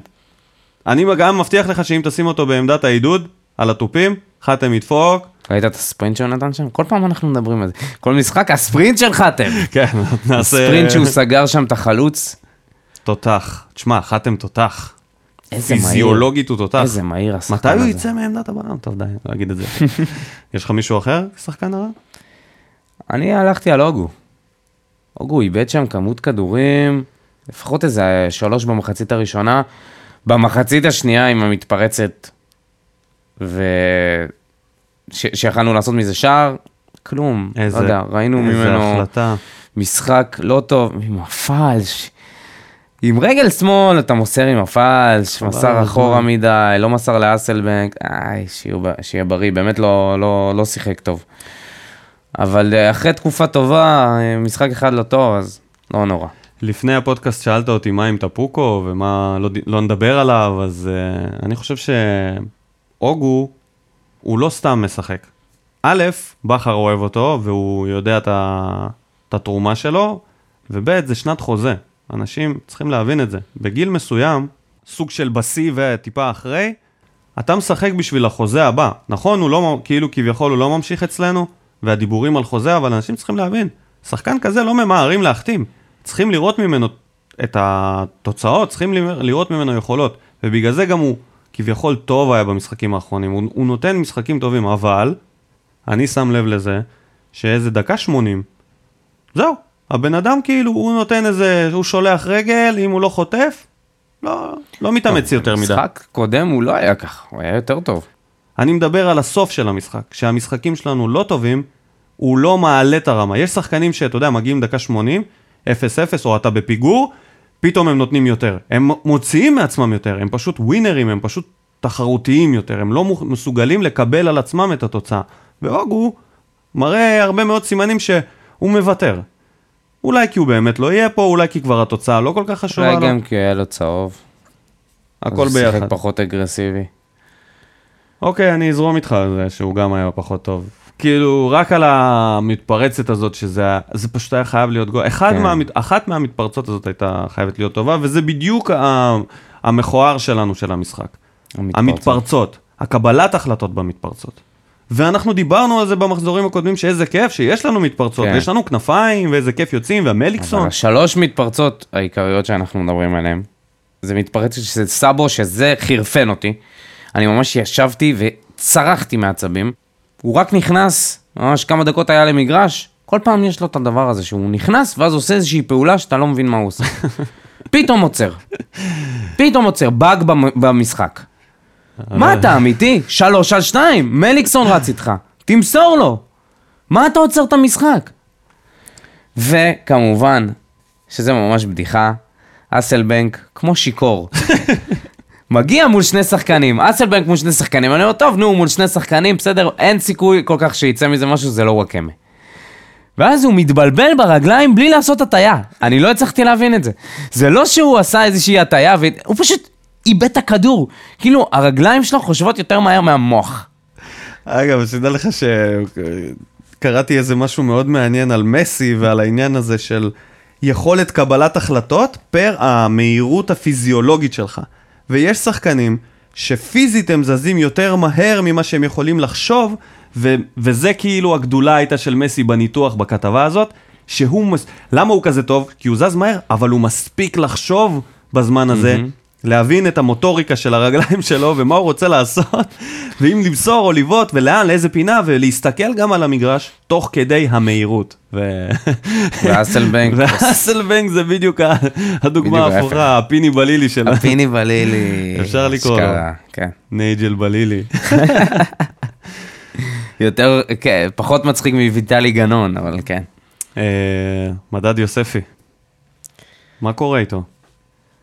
אני גם מבטיח לך שאם תשים אותו בעמדת העידוד, על התופים, חתם ידפוק, ראית את הספרינט שהוא נתן שם? כל פעם אנחנו מדברים על זה. כל משחק, הספרינט של חתם. [LAUGHS] כן, נעשה... הספרינט שהוא סגר שם את החלוץ. תותח. תשמע, חתם תותח. איזה מהיר. פיזיולוגית הוא תותח. איזה מהיר השחקן מתי הזה. הוא יצא מעמדת הבעם? טוב, די, לא אגיד את זה. [LAUGHS] יש לך מישהו אחר כשחקן הרע? אני הלכתי על אוגו. אוגו איבד שם כמות כדורים, לפחות איזה שלוש במחצית הראשונה. במחצית השנייה עם המתפרצת, ו... ש- שיכלנו לעשות מזה שער, כלום. איזה, לא יודע, ראינו איזה ממנו החלטה. משחק לא טוב, עם הפלש. עם רגל שמאל אתה מוסר עם הפלש, מסר אחורה. מדי, לא מסר לאסלבנק, איי, שיהיה בריא, באמת לא, לא, לא שיחק טוב. אבל אה, אחרי תקופה טובה, אה, משחק אחד לא טוב, אז לא נורא. לפני הפודקאסט שאלת אותי מה עם טפוקו ומה לא, לא נדבר עליו, אז uh, אני חושב שאוגו הוא לא סתם משחק. א', בכר אוהב אותו והוא יודע. את התרומה שלו, וב', זה שנת חוזה. אנשים צריכים להבין את זה. בגיל מסוים, סוג של בשיא וטיפה אחרי, אתה משחק בשביל החוזה הבא. נכון, הוא לא, כאילו כביכול הוא לא ממשיך אצלנו, והדיבורים על חוזה, אבל אנשים צריכים להבין, שחקן כזה לא ממהרים להחתים. צריכים לראות ממנו את התוצאות, צריכים לראות ממנו יכולות. ובגלל זה גם הוא כביכול טוב היה במשחקים האחרונים. הוא, הוא נותן משחקים טובים, אבל אני שם לב לזה שאיזה דקה 80, זהו. הבן אדם כאילו, הוא נותן איזה, הוא שולח רגל, אם הוא לא חוטף, לא, לא מתאמץ יותר מדי. משחק קודם הוא לא היה כך, הוא היה יותר טוב. אני מדבר על הסוף של המשחק. כשהמשחקים שלנו לא טובים, הוא לא מעלה את הרמה. יש שחקנים שאתה יודע, מגיעים דקה 80, 0-0, או אתה בפיגור, פתאום הם נותנים יותר. הם מוציאים מעצמם יותר, הם פשוט ווינרים, הם פשוט תחרותיים יותר, הם לא מסוגלים לקבל על עצמם את התוצאה. והוגו מראה הרבה מאוד סימנים שהוא מוותר. אולי כי הוא באמת לא יהיה פה, אולי כי כבר התוצאה לא כל כך חשובה אולי לו. גם כי היה לו צהוב. הכל אז הוא שיחק ביחד. פחות אגרסיבי. אוקיי, אני אזרום איתך על זה שהוא גם היה פחות טוב. כאילו, רק על המתפרצת הזאת, שזה היה- זה פשוט היה חייב להיות גול. אחד כן. מהמת, אחת מהמתפרצות הזאת הייתה חייבת להיות טובה, וזה בדיוק ה, המכוער שלנו של המשחק. המתפרצות, הקבלת החלטות במתפרצות. ואנחנו דיברנו על זה במחזורים הקודמים, שאיזה כיף שיש לנו מתפרצות, כן. ויש לנו כנפיים, ואיזה כיף יוצאים, אבל והמליקסון. השלוש מתפרצות העיקריות שאנחנו מדברים עליהן, זה מתפרצת של סאבו, שזה חירפן אותי. אני ממש ישבתי וצרחתי מעצבים. הוא רק נכנס, ממש כמה דקות היה למגרש, כל פעם יש לו את הדבר הזה שהוא נכנס, ואז עושה איזושהי פעולה שאתה לא מבין מה הוא עושה. [LAUGHS] פתאום עוצר. פתאום עוצר, באג במ- במשחק. מה אתה אמיתי? שלוש על שתיים, מליקסון רץ איתך, תמסור לו. מה אתה עוצר את המשחק? וכמובן, שזה ממש בדיחה, אסלבנק כמו שיכור. [LAUGHS] מגיע מול שני שחקנים, אסלבנק מול שני שחקנים, אני אומר, טוב, נו, מול שני שחקנים, בסדר, אין סיכוי כל כך שיצא מזה משהו, זה לא וואקמה. ואז הוא מתבלבל ברגליים בלי לעשות הטיה. אני לא הצלחתי להבין את זה. זה לא שהוא עשה איזושהי הטיה, הוא פשוט איבד את הכדור. כאילו, הרגליים שלו חושבות יותר מהר מהמוח. אגב, שתדע לך שקראתי איזה משהו מאוד מעניין על מסי ועל העניין הזה של יכולת קבלת החלטות פר המהירות הפיזיולוגית שלך. ויש שחקנים שפיזית הם זזים יותר מהר ממה שהם יכולים לחשוב, ו- וזה כאילו הגדולה הייתה של מסי בניתוח בכתבה הזאת, שהוא, מס... למה הוא כזה טוב? כי הוא זז מהר, אבל הוא מספיק לחשוב בזמן הזה, להבין את המוטוריקה של הרגליים שלו ומה הוא רוצה לעשות, ואם למסור או לבעוט ולאן, לאיזה פינה, ולהסתכל גם על המגרש, תוך כדי המהירות. ו... ואסלבנק, ואסלבנק זה בדיוק הדוגמה ההפוכה, הפיני בלילי של הפיני בלילי. אפשר לקרוא לו. כן. נייג'ל בלילי. [LAUGHS] יותר, כן, פחות מצחיק מוויטלי גנון, אבל כן. אה, מדד יוספי. מה קורה איתו?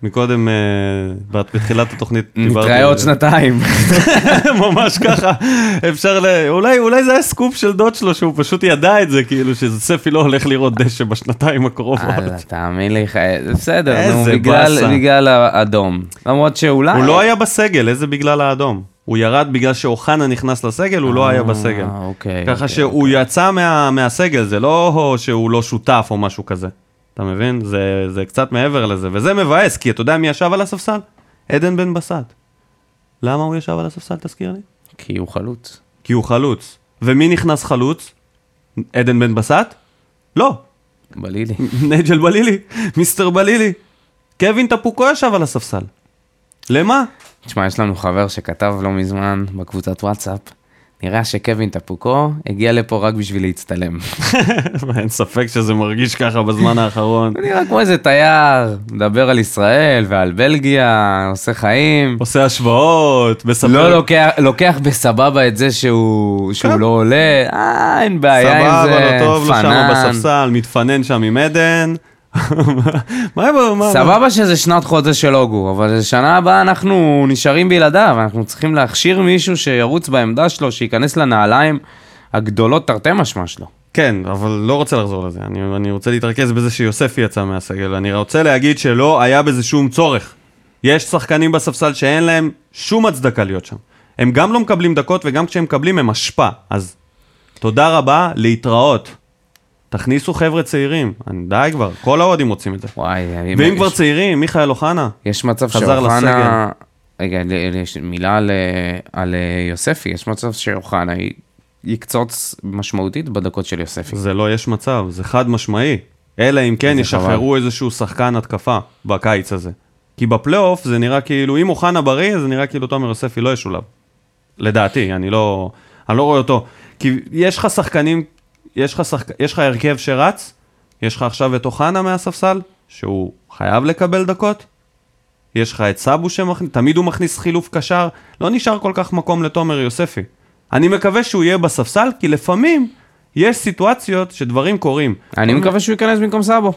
מקודם, אה, בת- בתחילת התוכנית, דיברתי נתראה עוד זה. שנתיים. [LAUGHS] ממש ככה, אפשר ל... אולי, אולי זה היה סקופ של דוד שלו, שהוא פשוט ידע את זה, כאילו, שיוספי לא הולך לראות דשא בשנתיים הקרובות. וואלה, תאמין לי, ח- בסדר, נו, בגלל-. בגלל האדום. למרות שאולי... הוא לא היה בסגל, איזה בגלל האדום? הוא ירד בגלל שאוחנה נכנס לסגל, הוא לא היה בסגל. אה, אוקיי. ככה אוקיי, שהוא יצא מה, מהסגל, זה לא שהוא לא שותף או משהו כזה. אתה מבין? זה, זה קצת מעבר לזה, וזה מבאס, כי אתה יודע מי ישב על הספסל? עדן בן בסט. למה הוא ישב על הספסל, תזכיר לי? כי הוא חלוץ. כי הוא חלוץ. ומי נכנס חלוץ? עדן בן בסט? לא, בלילי. [LAUGHS] נייג'ל בלילי, mister בלילי. קווין טפוקו ישב על הספסל. למה? תשמע, יש לנו חבר שכתב לא מזמן בקבוצת וואטסאפ, נראה שקווין טפוקו הגיע לפה רק בשביל להצטלם. [LAUGHS] אין ספק שזה מרגיש ככה בזמן האחרון. הוא נראה כמו איזה תייר, מדבר על ישראל ועל בלגיה, עושה חיים. עושה השוואות, מספר... לא לוקח, לוקח בסבבה את זה שהוא, שהוא כן. לא עולה, אה, אין בעיה עם זה, סבבה, לא טוב לו שם פנן. בספסל, מתפנן שם עם עדן. מה מה? סבבה שזה שנת חודש של הוגו, אבל שנה הבאה אנחנו נשארים בלעדיו, אנחנו צריכים להכשיר מישהו שירוץ בעמדה שלו, שייכנס לנעליים הגדולות תרתי משמע שלו. כן, אבל לא רוצה לחזור לזה. אני, אני רוצה להתרכז בזה שיוספי יצא מהסגל. אני רוצה להגיד שלא היה בזה שום צורך. יש שחקנים בספסל שאין להם שום הצדקה להיות שם. הם גם לא מקבלים דקות וגם כשהם מקבלים הם אשפה. אז תודה רבה, להתראות. תכניסו חבר'ה צעירים. אני, די כבר, כל האוהדים רוצים את זה. וואי, ואם יש, כבר צעירים, מיכאל אוחנה. יש מצב שאוחנה... רגע, יש מילה על, אה, על אה, יוספי, יש מצב שאוחנה יקצוץ משמעותית בדקות של יוספי. זה לא יש מצב, זה חד משמעי. אלא אם כן ישחררו איזשהו שחקן התקפה בקיץ הזה. כי בפלייאוף זה נראה כאילו, אם אוחנה בריא, זה נראה כאילו תומר יוספי לא ישולב. לדעתי, אני לא, אני לא רואה אותו. כי יש לך שחקנים, יש לך, שחק... יש לך הרכב שרץ, יש לך עכשיו את אוחנה מהספסל, שהוא חייב לקבל דקות. יש לך את סאבו שמכניס, תמיד הוא מכניס חילוף קשר, לא נשאר כל כך מקום לתומר יוספי. אני מקווה שהוא יהיה בספסל, כי לפעמים יש סיטואציות שדברים קורים. אני מקווה שהוא ייכנס במקום סאבו.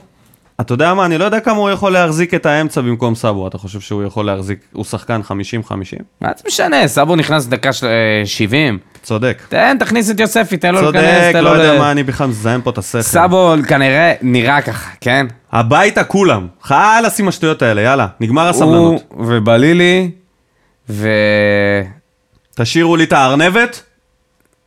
אתה יודע מה, אני לא יודע כמה הוא יכול להחזיק את האמצע במקום סאבו, אתה חושב שהוא יכול להחזיק, הוא שחקן 50-50? מה זה משנה, סאבו נכנס דקה של- אה, 70. צודק. תן, תכניס את יוספי, תן לו צודק, להיכנס, תן לא לו יודע ל... מה אני בכלל מזיין פה את השכל. סאבו כנראה נראה ככה, כן? הביתה כולם. חלאס עם השטויות האלה, יאללה, נגמר הסבלנות. הוא ובלילי, ו... תשאירו לי את הארנבת,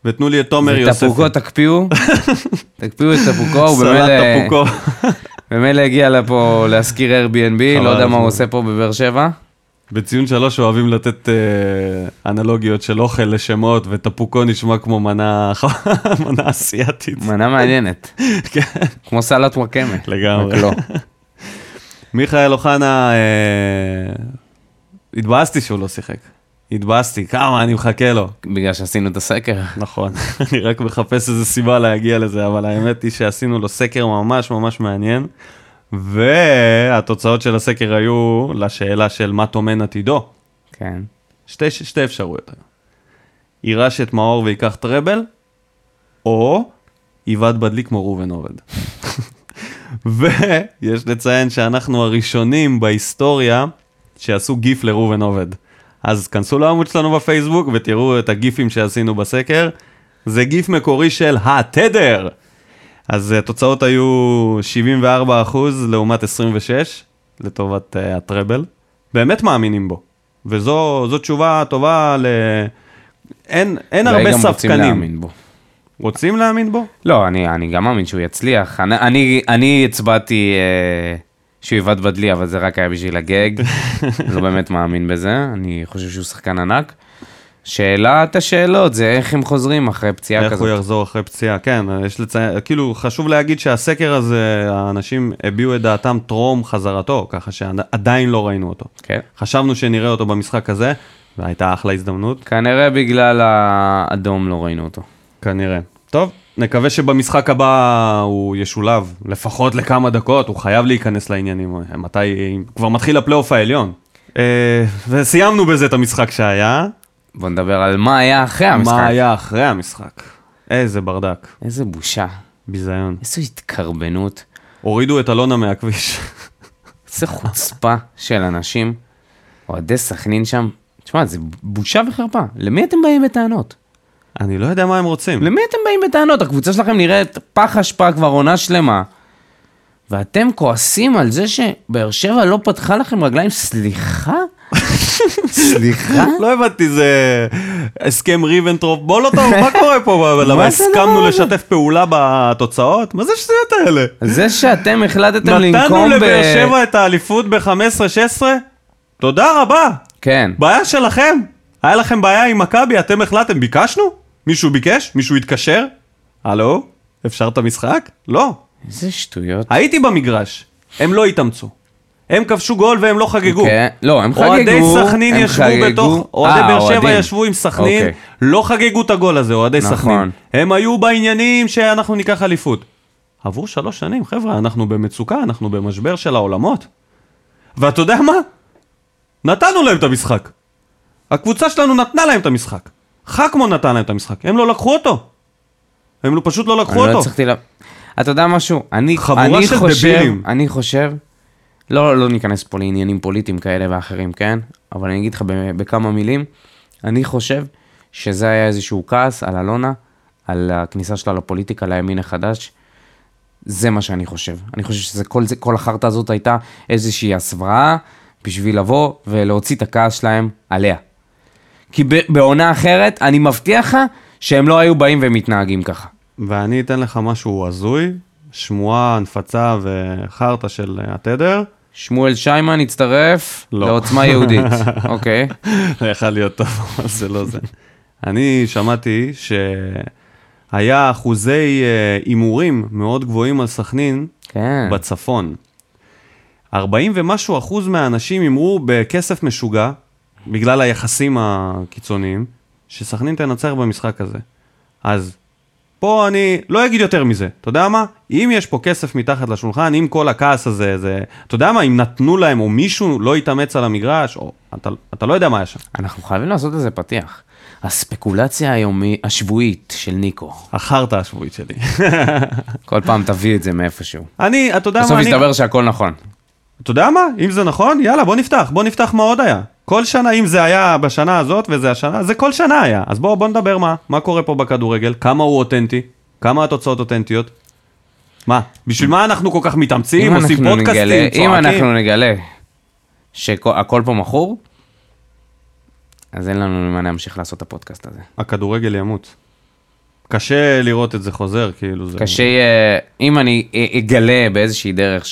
ותנו לי את תומר יוספי. טפוקו תקפיאו, [LAUGHS] תקפיאו את טפוקו, הוא סלט במילא- טפוקו. במילא הגיע לפה להשכיר Airbnb, לא יודע מה הוא. עושה פה בבאר שבע. בציון שלוש אוהבים לתת אה, אנלוגיות של אוכל לשמות, וטפוקו נשמע כמו מנה [LAUGHS] מנה אסיאתית. מנה מעניינת, [LAUGHS] כן, כמו סלט וואקמה. לגמרי. לא. מיכאל אוחנה, אה, התבאסתי שהוא לא שיחק. התבאסתי, כמה אני מחכה לו. בגלל שעשינו את הסקר. נכון, [LAUGHS] אני רק מחפש איזה סיבה להגיע לזה, אבל האמת היא שעשינו לו סקר ממש ממש מעניין, והתוצאות של הסקר היו לשאלה של מה טומן עתידו. כן. שתי, שתי אפשרויות. יירש את מאור וייקח טראבל, או יבעט בדלי כמו ראובן עובד. [LAUGHS] ויש לציין שאנחנו הראשונים בהיסטוריה שעשו גיף לראובן עובד. אז כנסו לעמוד שלנו בפייסבוק ותראו את הגיפים שעשינו בסקר. זה גיף מקורי של התדר. אז התוצאות היו 74% לעומת 26 לטובת uh, הטראבל. באמת מאמינים בו. וזו זו תשובה טובה ל... אין, אין אולי הרבה גם רוצים ספקנים. להאמין בו. רוצים להאמין בו? לא, אני, אני גם מאמין שהוא יצליח. אני, אני, אני הצבעתי אה, שהוא יבעט בדלי, אבל זה רק היה בשביל הגג. [LAUGHS] לא באמת מאמין בזה, אני חושב שהוא שחקן ענק. שאלת השאלות זה איך הם חוזרים אחרי פציעה איך כזאת. הוא יחזור אחרי פציעה, כן, יש לציין, כאילו חשוב להגיד שהסקר הזה, האנשים הביעו את דעתם טרום חזרתו, ככה שעדיין לא ראינו אותו. כן. חשבנו שנראה אותו במשחק הזה, והייתה אחלה הזדמנות, כנראה בגלל האדום לא ראינו אותו. כנראה. טוב, נקווה שבמשחק הבא הוא ישולב, לפחות לכמה דקות, הוא חייב להיכנס לעניינים, מתי, כבר מתחיל הפלייאוף העליון. אה, וסיימנו בזה את המשחק שהיה, בוא נדבר על מה היה אחרי המשחק. מה היה אחרי המשחק? איזה ברדק, איזה בושה, ביזיון. איזו התקרבנות, הורידו את אלונה מהכביש. איזה חוצפה של אנשים. אוהדי סכנין שם, תשמע, זה בושה וחרפה. למי אתם באים בטענות? אני לא יודע מה הם רוצים. למי אתם באים בטענות? הקבוצה שלכם נראית פח אשפה כבר עונה שלמה. ואתם כועסים על זה שבאר שבע לא פתחה לכם רגליים? סליחה? סליחה? [LAUGHS] לא הבנתי, זה הסכם ריבנטרופ, בוא לא מה קורה פה? [LAUGHS] למה הסכמנו הדבר לשתף פעולה בתוצאות? מה זה השטויות האלה? זה שאתם החלטתם נתנו לנקום ב... לבאר שבע את האליפות ב-15-16? תודה רבה. כן. בעיה שלכם. היה לכם בעיה עם מכבי, אתם החלטתם, ביקשנו? מישהו ביקש? מישהו התקשר? הלו? אפשר את המשחק? לא. איזה שטויות. הייתי במגרש, הם לא התאמצו. הם כבשו גול והם לא חגגו. כן, לא, הם חגגו. אוהדי סכנין ישבו חגגו. בתוך, אוהדי אה, באר שבע. ישבו עם סכנין, אוקיי. לא חגגו את הגול הזה, אוהדי נכון. סכנין. הם היו בעניינים שאנחנו ניקח אליפות. עברו שלוש שנים, חבר'ה, אנחנו במצוקה, אנחנו במשבר של העולמות. ואתה יודע מה? נתנו להם את המשחק. הקבוצה שלנו נתנה להם את המשחק. חכמו נתן להם את המשחק, הם לא לקחו אותו. הם לא, פשוט לא לקחו אני לא אותו. הצלחתי לה... אתה יודע משהו? אני, אני חושב, דבילים. אני חושב, לא, לא ניכנס פה לעניינים פוליטיים כאלה ואחרים, כן? אבל אני אגיד לך בכמה מילים, אני חושב שזה היה איזשהו כעס על אלונה, על הכניסה שלה לפוליטיקה, לימין החדש. זה מה שאני חושב. אני חושב שזה, כל, זה, כל החרטא הזאת הייתה איזושהי הסוואה בשביל לבוא ולהוציא את הכעס שלהם עליה. כי בעונה אחרת, אני מבטיח לך שהם לא היו באים ומתנהגים ככה. ואני אתן לך משהו הזוי, שמועה, הנפצה וחרטא של אה, התדר. שמואל שיימן הצטרף לא. לעוצמה יהודית. [LAUGHS] אוקיי. זה יכול להיות טוב, אבל זה לא זה. אני שמעתי שהיה אחוזי אה, הימורים מאוד גבוהים על סכנין כן. בצפון. 40 ומשהו אחוז מהאנשים הימרו בכסף משוגע, בגלל היחסים הקיצוניים, שסכנין תנצח במשחק הזה. אז פה אני לא אגיד יותר מזה, אתה יודע מה? אם יש פה כסף מתחת לשולחן, אם כל הכעס הזה, זה... אתה יודע מה, אם נתנו להם, או מישהו לא התאמץ על המגרש, או... אתה, אתה לא יודע מה היה שם. אנחנו חייבים לעשות איזה פתיח. הספקולציה היומי, השבועית של ניקו. החרטא השבועית שלי. [LAUGHS] כל פעם תביא את זה מאיפשהו. אני, אתה יודע בסוף מה, אני... יסתבר שהכל נכון. אתה יודע מה? אם זה נכון, יאללה, בוא נפתח. בוא נפתח מה עוד היה. כל שנה, אם זה היה בשנה הזאת וזה השנה, זה כל שנה היה. אז בוא, בוא נדבר מה, מה קורה פה בכדורגל, כמה הוא אותנטי, כמה התוצאות אותנטיות. מה, בשביל מה אנחנו כל כך מתאמצים, עושים פודקאסטים, צועקים? אם אנחנו נגלה שהכל פה מכור, אז אין לנו למה להמשיך לעשות את הפודקאסט הזה. הכדורגל ימות. קשה לראות את זה חוזר, כאילו זה... קשה יהיה, אם אני אגלה באיזושהי דרך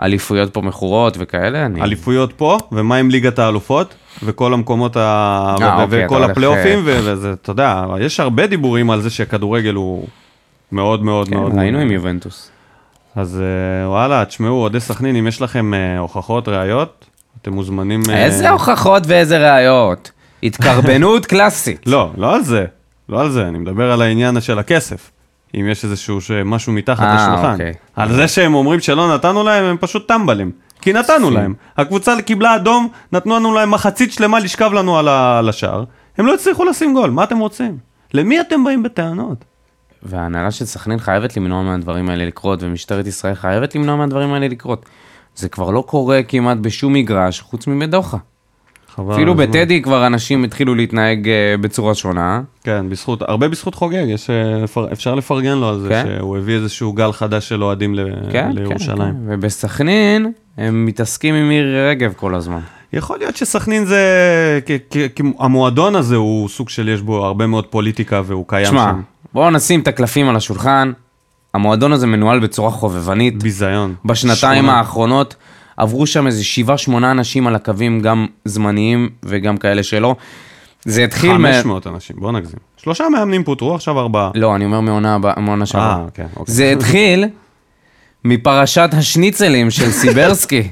שהאליפויות פה מכורות וכאלה, אני... אליפויות פה, ומה עם ליגת האלופות, וכל המקומות ה... אה, ו- אוקיי, וכל הפלייאופים, אה, ו- וזה, אתה יודע, יש הרבה דיבורים על זה שכדורגל הוא מאוד מאוד מאוד... כן, ראינו מאוד- עם יובנטוס. אז אה, וואלה, תשמעו, אוהדי סכנין, אם יש לכם אה, הוכחות, ראיות, אתם מוזמנים... אה, איזה הוכחות ואיזה ראיות. התקרבנות [LAUGHS] קלאסית. לא, לא על זה. לא על זה, אני מדבר על העניין של הכסף. אם יש איזשהו משהו מתחת אה, לשולחן. אוקיי. על זה שהם אומרים שלא נתנו להם, הם פשוט טמבלים. כי נתנו להם. הקבוצה קיבלה אדום, נתנו לנו להם מחצית שלמה לשכב לנו על השער. הם לא הצליחו לשים גול, מה אתם רוצים? למי אתם באים בטענות? וההנהלה של סכנין חייבת למנוע מהדברים האלה לקרות, ומשטרת ישראל חייבת למנוע מהדברים האלה לקרות. זה כבר לא קורה כמעט בשום מגרש חוץ מבדוחה. חבל אפילו. בטדי כבר אנשים התחילו להתנהג אה, בצורה שונה. כן, בזכות, הרבה בזכות חוגג, יש, אה, אפשר לפרגן לו על זה, כן. שהוא הביא איזשהו גל חדש של אוהדים ל- כן, לירושלים. כן, כן. ובסכנין הם מתעסקים עם מירי רגב כל הזמן. יכול להיות שסכנין זה, כ- כ- כ- המועדון הזה הוא סוג של, יש בו הרבה מאוד פוליטיקה והוא קיים שמע, שם. בואו נשים את הקלפים על השולחן. המועדון הזה מנוהל בצורה חובבנית. ביזיון. בשנתיים שכונה. האחרונות עברו שם איזה שבעה, שמונה אנשים על הקווים, גם זמניים וגם כאלה שלא. זה התחיל מ... 500 אנשים, בוא נגזים. שלושה מאמנים פוטרו, עכשיו ארבעה. לא, אני אומר מעונה הבאה, מעונה שעברה. אה, כן, אוקיי. זה התחיל מפרשת השניצלים של [LAUGHS] סיברסקי.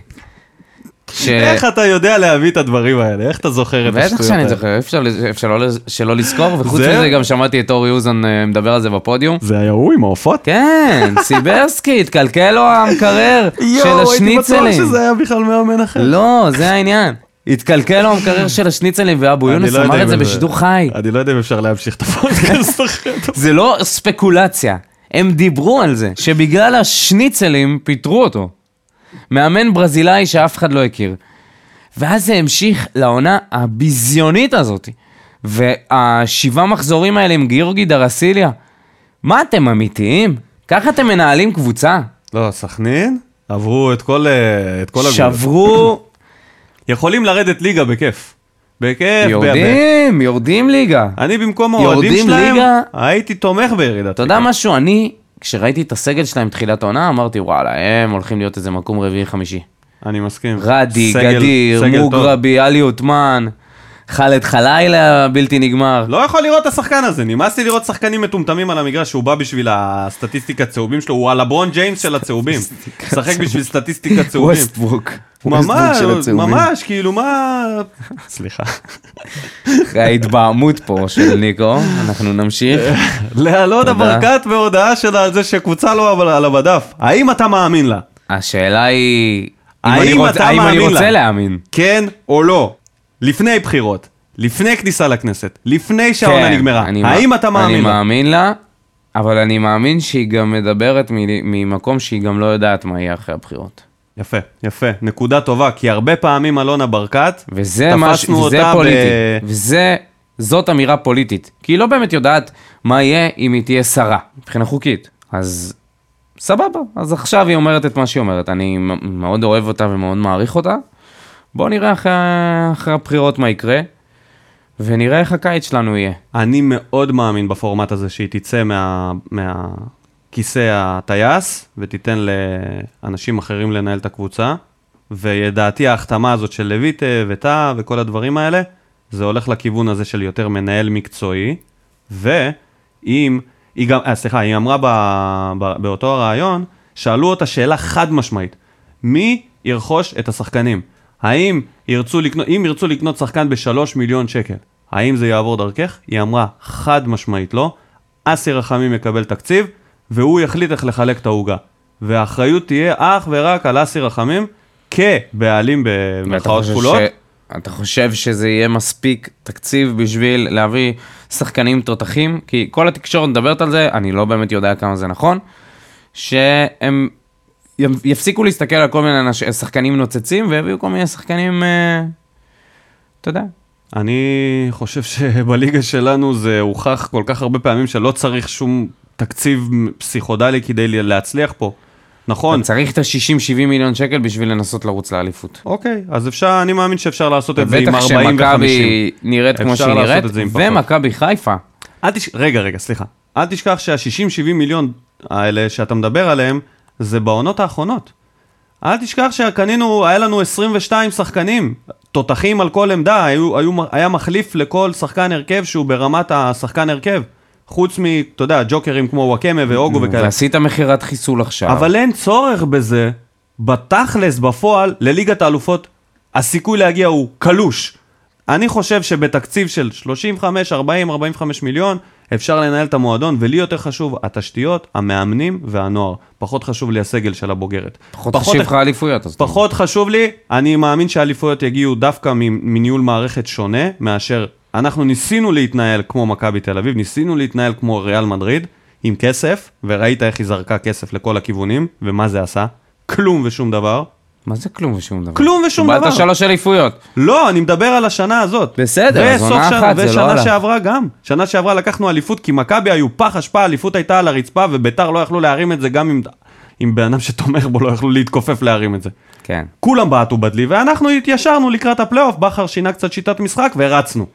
ש... איך אתה יודע להביא את הדברים האלה? איך אתה זוכר את השטויות בטח האלה? שאני זוכר, אפשר, אפשר לא, שלא לזכור, וחוץ זה- מזה גם שמעתי את אורי אוזן אה, מדבר על זה בפודיום. זה היה הוא עם העופות? כן, [LAUGHS] סיברסקי, התקלקל לו המקרר של יואו, הייתי בטוח השניצלים. שזה היה בכלל מאמן אחר. לא, זה העניין. התקלקל לו המקרר של השניצלים, ואבו יונס לא אמר את זה בשידור חי. אני לא יודע אם אפשר להמשיך את הפודקאסט [LAUGHS] אחרי. זה לא ספקולציה, הם דיברו על זה, שבגלל השניצלים פיטרו אותו. מאמן ברזילאי שאף אחד לא הכיר. ואז זה המשיך לעונה הביזיונית הזאת. והשבעה מחזורים האלה עם גיאורגי דרסיליה. מה אתם אמיתיים? ככה אתם מנהלים קבוצה? לא, סכנין עברו את כל אה, את כל הגבולות. שברו, [LAUGHS] יכולים לרדת ליגה בכיף. בכיף. ב- ב- יורדים, יורדים ליגה. אני במקום האוהדים יורדים שלהם, ליגה. הייתי תומך בירידת אתה יודע משהו? אני, כשראיתי את הסגל שלהם תחילת העונה, אמרתי, וואלה, הם הולכים להיות איזה מקום רביעי-חמישי. אני מסכים. רדי, סגל- גדיר, סגל. מוגרבי, עלי עותמן, חאלד חלילה בלתי נגמר. לא יכול לראות את השחקן הזה, נמאס לי לראות שחקנים מטומטמים על המגרש, שהוא בא בשביל הסטטיסטיקה צהובים שלו, הוא הלברון ג'יימס של הצהובים. משחק בשביל סטטיסטיקה צהובים. ווסטברוק. ממש, ממש, כאילו מה... סליחה. אחרי ההתבהמות פה של ניקו, אנחנו נמשיך. לאלונה תודה. ברקת בהודעה שלה על זה שקבוצה אבל על המדף. האם אתה מאמין לה? השאלה היא, אם האם אני רוצה לה? להאמין. כן או לא? לפני בחירות, לפני כניסה לכנסת, לפני שהעונה כן, נגמרה. אני האם מא- אתה מאמין אני לה? מאמין לה, אבל אני מאמין שהיא גם מדברת ממקום שהיא גם לא יודעת מה יהיה אחרי הבחירות. יפה, יפה. נקודה טובה, כי הרבה פעמים אלונה ברקת, וזה מה ש... וזה פוליטי. ב- וזה... זאת אמירה פוליטית. כי היא לא באמת יודעת מה יהיה אם היא תהיה שרה, מבחינה חוקית. אז סבבה, אז עכשיו היא אומרת את מה שהיא אומרת. אני מאוד אוהב אותה ומאוד מעריך אותה. בואו נראה אחרי, אחרי הבחירות מה יקרה, ונראה איך הקיץ שלנו יהיה. אני מאוד מאמין בפורמט הזה שהיא תצא מה, מהכיסא הטייס ותיתן לאנשים אחרים לנהל את הקבוצה. ולדעתי ההחתמה הזאת של לויטה וטאה וכל הדברים האלה, זה הולך לכיוון הזה של יותר מנהל מקצועי. ואם, היא גם, אה, סליחה, היא אמרה ב, ב, באותו הרעיון, שאלו אותה שאלה חד משמעית, מי ירכוש את השחקנים? האם ירצו לקנות, אם ירצו לקנות שחקן בשלוש מיליון שקל, האם זה יעבור דרכך? היא אמרה חד משמעית לא, אסי רחמים יקבל תקציב, והוא יחליט איך לחלק את העוגה. והאחריות תהיה אך ורק על אסי רחמים, כבעלים במרכאות כפולות. ש- אתה חושב שזה יהיה מספיק תקציב בשביל להביא שחקנים תותחים? כי כל התקשורת מדברת על זה, אני לא באמת יודע כמה זה נכון, שהם יפסיקו להסתכל על כל מיני אנש- שחקנים נוצצים ויביאו כל מיני שחקנים, אה, אתה יודע. אני חושב שבליגה שלנו זה הוכח כל כך הרבה פעמים שלא צריך שום תקציב פסיכודלי כדי להצליח פה. נכון. אתה צריך את ה-60-70 מיליון שקל בשביל לנסות לרוץ לאליפות. אוקיי, אז אפשר, אני מאמין שאפשר לעשות את זה עם ובטח 40 ו-50. שמכבי נראית כמו שהיא נראית. ומכבי חיפה. אל תש... רגע, רגע, סליחה. אל תשכח שה-60-70 מיליון האלה שאתה מדבר עליהם, זה בעונות האחרונות. אל תשכח שקנינו, היה לנו 22 שחקנים, תותחים על כל עמדה, היו, היו, היה מחליף לכל שחקן הרכב שהוא ברמת השחקן הרכב. חוץ מ, אתה יודע, ג'וקרים כמו וואקמה והוגו וכאלה. ועשית מכירת חיסול עכשיו. אבל אין צורך בזה, בתכלס, בפועל, לליגת האלופות, הסיכוי להגיע הוא קלוש. אני חושב שבתקציב של 35, 40, 45 מיליון, אפשר לנהל את המועדון, ולי יותר חשוב התשתיות, המאמנים והנוער. פחות חשוב לי הסגל של הבוגרת. פחות חשוב לך אליפויות. אז. פחות חשוב לי, אני מאמין שהאליפויות יגיעו דווקא מניהול מערכת שונה, מאשר אנחנו ניסינו להתנהל כמו מכבי תל אביב, ניסינו להתנהל כמו ריאל מדריד, עם כסף, וראית איך היא זרקה כסף לכל הכיוונים, ומה זה עשה? כלום ושום דבר. מה זה כלום ושום דבר? כלום ושום דבר. קיבלת שלוש אליפויות. לא, אני מדבר על השנה הזאת. בסדר, אז עונה שנה- אחת, זה לא ושנה הלך. שעברה גם. שנה שעברה לקחנו אליפות, כי מכבי היו פח אשפה, האליפות הייתה על הרצפה, וביתר לא יכלו להרים את זה, גם אם, אם בן אדם שתומך בו לא יכלו להתכופף להרים את זה. כן. כולם בעטו בדלי, ואנחנו התיישרנו לקראת הפלייאוף, בכר שינה קצת שיטת משחק והרצנו.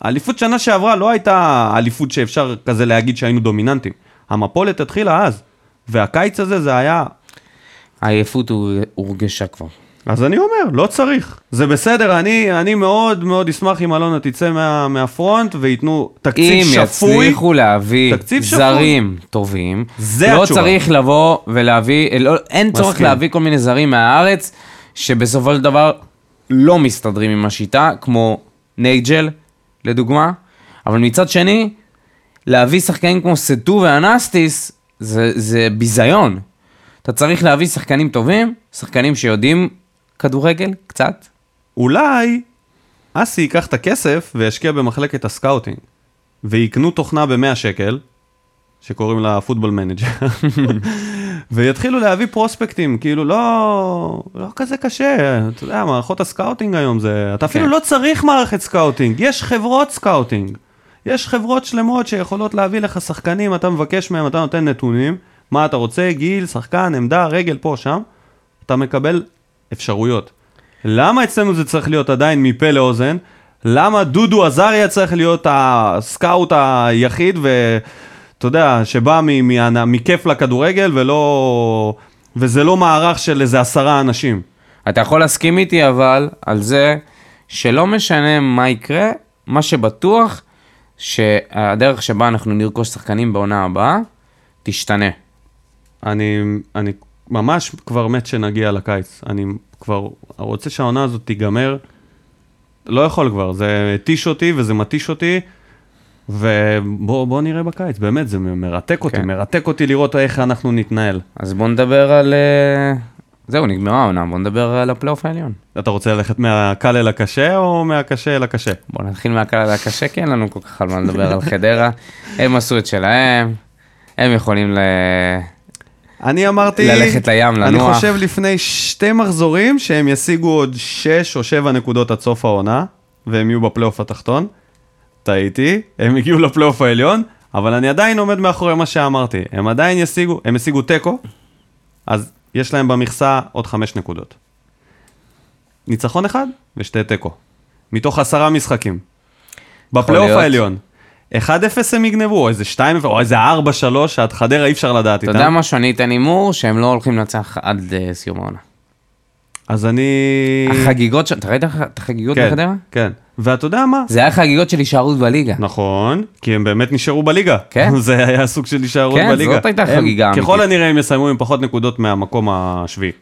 האליפות שנה שעברה לא הייתה אליפות שאפשר כזה להגיד שהיינו דומיננטים. המפולת התחילה אז, והקיץ הזה זה היה... העייפות הור- הורגשה כבר. אז אני אומר, לא צריך. זה בסדר, אני, אני מאוד מאוד אשמח אם אלונה תצא מה, מהפרונט וייתנו תקציב אם שפוי. יצליחו להביא תקציב שפוי. זרים טובים, זה לא התשובה. צריך לבוא ולהביא, לא, אין צורך מסכים. להביא כל מיני זרים מהארץ, שבסופו של דבר לא מסתדרים עם השיטה, כמו נייג'ל, לדוגמה, אבל מצד שני, להביא שחקנים כמו סטו ואנסטיס, זה, זה ביזיון. אתה צריך להביא שחקנים טובים, שחקנים שיודעים כדורגל, קצת. אולי אסי ייקח את הכסף וישקיע במחלקת ה scouting, ויקנו תוכנה ב-100 שקל, שקוראים לה פוטבול מנג'ר, [LAUGHS] ויתחילו להביא prospectים, כאילו לא, לא כזה קשה, אתה יודע, מערכות ה scouting היום זה, אתה אפילו כן. לא צריך מערכת scouting, יש חברות scouting, יש חברות שלמות שיכולות להביא לך שחקנים, אתה מבקש מהם, אתה נותן נתונים, מה אתה רוצה, גיל, שחקן, עמדה, רגל, פה, שם, אתה מקבל אפשרויות. למה אצלנו זה צריך להיות עדיין מפה לאוזן? למה דודו עזריה צריך להיות הסקאוט היחיד, ואתה יודע, שבא מכיף לכדורגל ולא... וזה לא מערך של איזה עשרה אנשים. אתה יכול להסכים איתי אבל על זה שלא משנה מה יקרה, מה שבטוח שהדרך שבה אנחנו נרכוש שחקנים בעונה הבאה תשתנה. אני, אני ממש כבר מת שנגיע לקיץ. אני כבר רוצה שהעונה הזאת תיגמר. לא יכול כבר, זה התיש אותי וזה מתיש אותי. ובוא בוא נראה בקיץ, באמת, זה מרתק אותי, כן. מרתק אותי לראות איך אנחנו נתנהל. אז בוא נדבר על... אה, זהו, נגמרה העונה, בוא נדבר על הפלייאוף העליון. אתה רוצה ללכת מהקל אל הקשה או מהקשה אל הקל? בוא נתחיל מהקל אל הקשה, כי אין לנו כל כך על מה לדבר על חדרה. הם עשו את שלהם, הם יכולים ל... אני אמרתי, ללכת לים, אני לנוח. חושב לפני שתי מחזורים שהם ישיגו עוד 6 או 7 נקודות עד סוף העונה, והם יהיו בפלייאוף התחתון. טעיתי, הם הגיעו לפלייאוף העליון, אבל אני עדיין עומד מאחורי מה שאמרתי. הם עדיין ישיגו, הם השיגו תיקו, אז יש להם במכסה עוד 5 נקודות. ניצחון אחד ושתי תיקו. מתוך עשרה משחקים. בפלייאוף. העליון. 1-0 הם יגנבו, או איזה 2 או איזה 4-3, שעד חדרה אי אפשר לדעת אתה איתם. יודע משהו, אני אתן הימור שהם לא הולכים לנצח עד אה, סיום העונה. אז אני... החגיגות, ש- אתה ראית את החגיגות כן, בחדרה? כן. ואתה יודע מה? זה היה חגיגות של הישארות בליגה. נכון, כי הם באמת נשארו בליגה. כן. [LAUGHS] זה היה סוג של הישארות כן, בליגה. זאת הייתה חגיגה ככל אמיתית. הנראה הם יסיימו עם פחות נקודות מהמקום השביעי.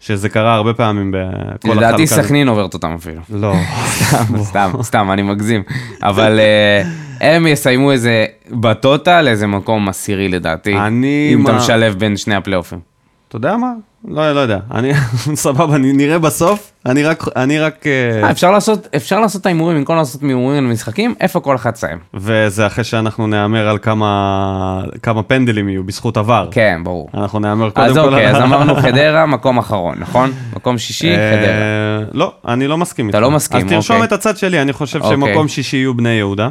שזה קרה הרבה פעמים בכל לדעתי החלוקה הזאת. סכנין עוברת אותם אפילו. לא. [LAUGHS] סתם, סתם, אני מגזים. אבל אה, הם יסיימו איזה, בטוטל, איזה מקום עשירי לדעתי. אני אם אתה מה- משלב בין שני הפלייאופים. אתה יודע מה? לא, לא יודע, אני, [LAUGHS] סבבה, אני נראה בסוף, אני רק, אני רק, אה, אה, אפשר לעשות, אפשר לעשות את ההימורים, במקום לעשות הימורים למשחקים, איפה כל אחד סיים. וזה אחרי שאנחנו נהמר על כמה, כמה פנדלים יהיו בזכות עבר. כן, ברור. אנחנו נהמר קודם אז כל אוקיי, על אז אמרנו [LAUGHS] חדרה, מקום אחרון, נכון? מקום שישי, אה, חדרה. לא, אני לא מסכים אתה איתך. לא מסכים, אז תרשום אוקיי. את הצד שלי, אני חושב אוקיי. שמקום שישי יהיו בני יהודה.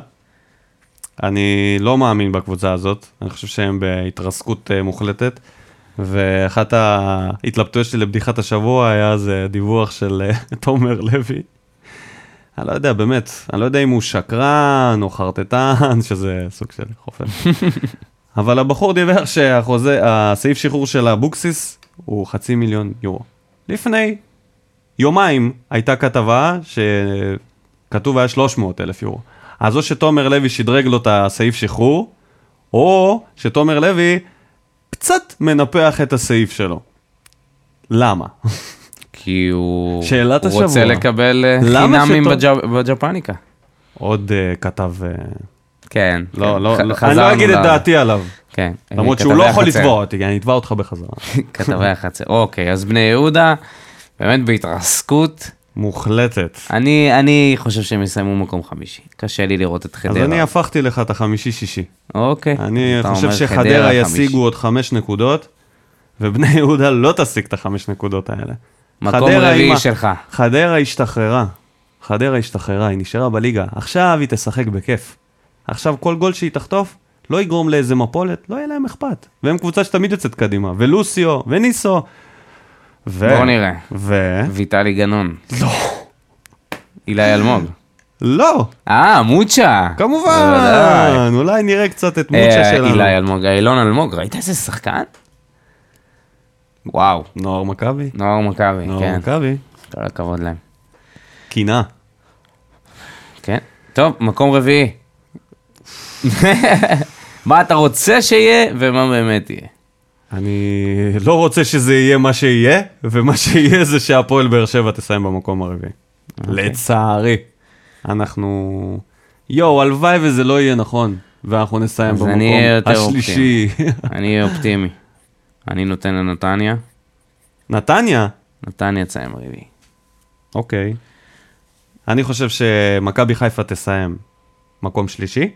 אני לא מאמין בקבוצה הזאת, אני חושב שהם בהתרסקות אה, מוחלטת. ואחת ההתלבטויות שלי לבדיחת השבוע היה אז אה, דיווח של אה, [LAUGHS] תומר לוי. אני לא יודע, באמת, אני לא יודע אם הוא שקרן או חרטטן, [LAUGHS] שזה סוג של חופן. [LAUGHS] אבל הבחור שהחוזה, הסעיף שחרור של אבוקסיס הוא חצי מיליון יורו. לפני יומיים הייתה כתבה שכתוב היה 300 אלף יורו. אז או שתומר לוי שדרג לו את הסעיף שחרור, או שתומר לוי קצת מנפח את הסעיף שלו. למה? כי הוא שאלת הוא רוצה השבוע. לקבל אה, חינמים שטוב- בג'פ- בג'פניקה. עוד uh, כתב... Uh, כן. לא, כן, לא, ח- לא, אני לא אגיד את ל- דעתי עליו. כן. למרות שהוא לא יכול. לתבוע אותי, אני אתבע אותך בחזרה. [LAUGHS] כתבי החצר. אוקיי, אז בני יהודה, באמת בהתרסקות. מוחלטת. אני, אני חושב שהם יסיימו מקום חמישי. קשה לי לראות את אז חדרה. אני הפכתי לך את החמישי-שישי. אוקיי. אני חושב שחדרה. ישיגו עוד חמש נקודות, ובני [LAUGHS] יהודה לא תשיג את החמש נקודות האלה. מקום רביעי ה- שלך. חדרה השתחררה. חדרה השתחררה, היא נשארה בליגה. עכשיו היא תשחק בכיף. עכשיו כל גול שהיא תחטוף, לא יגרום לאיזה מפולת, לא יהיה להם אכפת. והם קבוצה שתמיד יוצאת קדימה. ולוסיו, וניסו. ו... בוא נראה. ו... ויטלי גנון. לא. אילי אלמוג. לא, אה, מוצ'ה. כמובן. אולי נראה קצת את מוצ'ה אה, שלנו. אילי אלמוג, אילון אלמוג, ראית איזה שחקן? וואו, נוער מכבי. נוער מכבי, נוער כן. מכבי. כל הכבוד להם. קינה. כן. טוב, מקום רביעי. [LAUGHS] מה אתה רוצה שיהיה ומה באמת יהיה. אני לא רוצה שזה יהיה מה שיהיה, ומה שיהיה זה שהפועל באר שבע תסיים במקום הרביעי. אוקיי. לצערי. אנחנו... יואו, הלוואי וזה לא יהיה נכון, ואנחנו נסיים במקום השלישי. [LAUGHS] אני אהיה אופטימי. אני נותן לנתניה, נתניה? נתניה תסיים רביעי. אוקיי. אני חושב שמכבי חיפה תסיים מקום שלישי.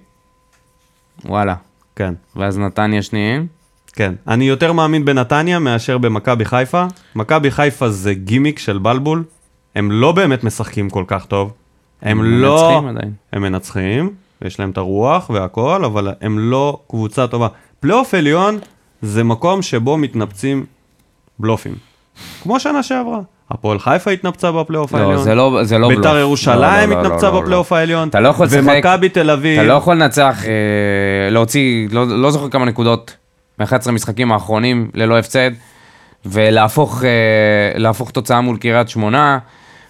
וואלה. כן, ואז נתניה שניים. כן. אני יותר מאמין בנתניה מאשר במכבי חיפה. מכבי חיפה זה גימיק של בלבול. הם לא באמת משחקים כל כך טוב. הם לא... מנצחים עדיין. הם מנצחים, יש להם את הרוח והכל, אבל הם לא קבוצה טובה. פלייאוף עליון זה מקום שבו מתנפצים בלופים. כמו שנה שעברה. הפועל חיפה התנפצה בפלייאוף לא, העליון. זה לא, זה לא בלוף. ביתר ירושלים לא, לא, לא, התנפצה לא, לא, בפלייאוף העליון. אתה לא יכול לשחק- ומכבי תל אביב. אתה לא יכול לנצח, אה, להוציא, לא, לא זוכר כמה נקודות מ-11 משחקים האחרונים ללא הפסד, ולהפוך אה, תוצאה מול קריית שמונה,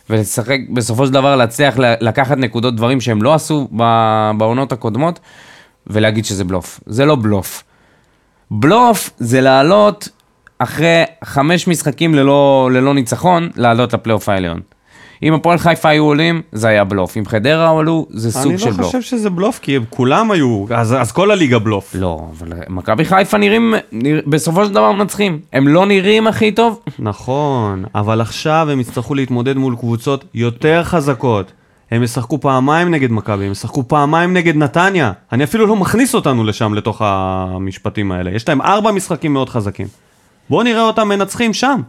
ולשחק, בסופו של דבר להצליח לקחת נקודות דברים שהם לא עשו בעונות הקודמות, ולהגיד שזה בלוף. זה לא בלוף. בלוף זה לעלות אחרי חמש משחקים ללא, ללא ניצחון, לעלות לפלייאוף העליון. אם הפועל חיפה היו עולים, זה היה בלוף. אם חדרה עלו, זה סוג אני של לא בלוף. חושב שזה בלוף, כי כולם היו, אז, אז כל הליגה בלוף. לא, אבל מכבי חיפה נראים, נרא... בסופו של דבר מנצחים. הם לא נראים הכי טוב. נכון, אבל עכשיו הם יצטרכו להתמודד מול קבוצות יותר חזקות. הם ישחקו פעמיים נגד מכבי, הם ישחקו פעמיים נגד נתניה. אני אפילו לא מכניס אותנו לשם, לתוך המשפטים האלה. יש להם ארבע משחקים מאוד חזקים. בואו נראה אותם מנצחים שם.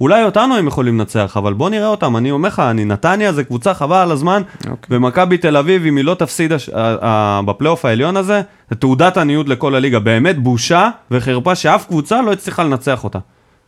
אולי אותנו הם יכולים לנצח, אבל בואו נראה אותם. אני אומר לך, אני נתניה זה קבוצה חבל על הזמן, אוקיי. ומכבי תל אביב, אם היא לא תפסיד הש... ה- ה- בפלייאוף העליון הזה, זה תעודת עניות לכל הליגה. באמת בושה וחרפה שאף קבוצה לא הצליחה לנצח אותה.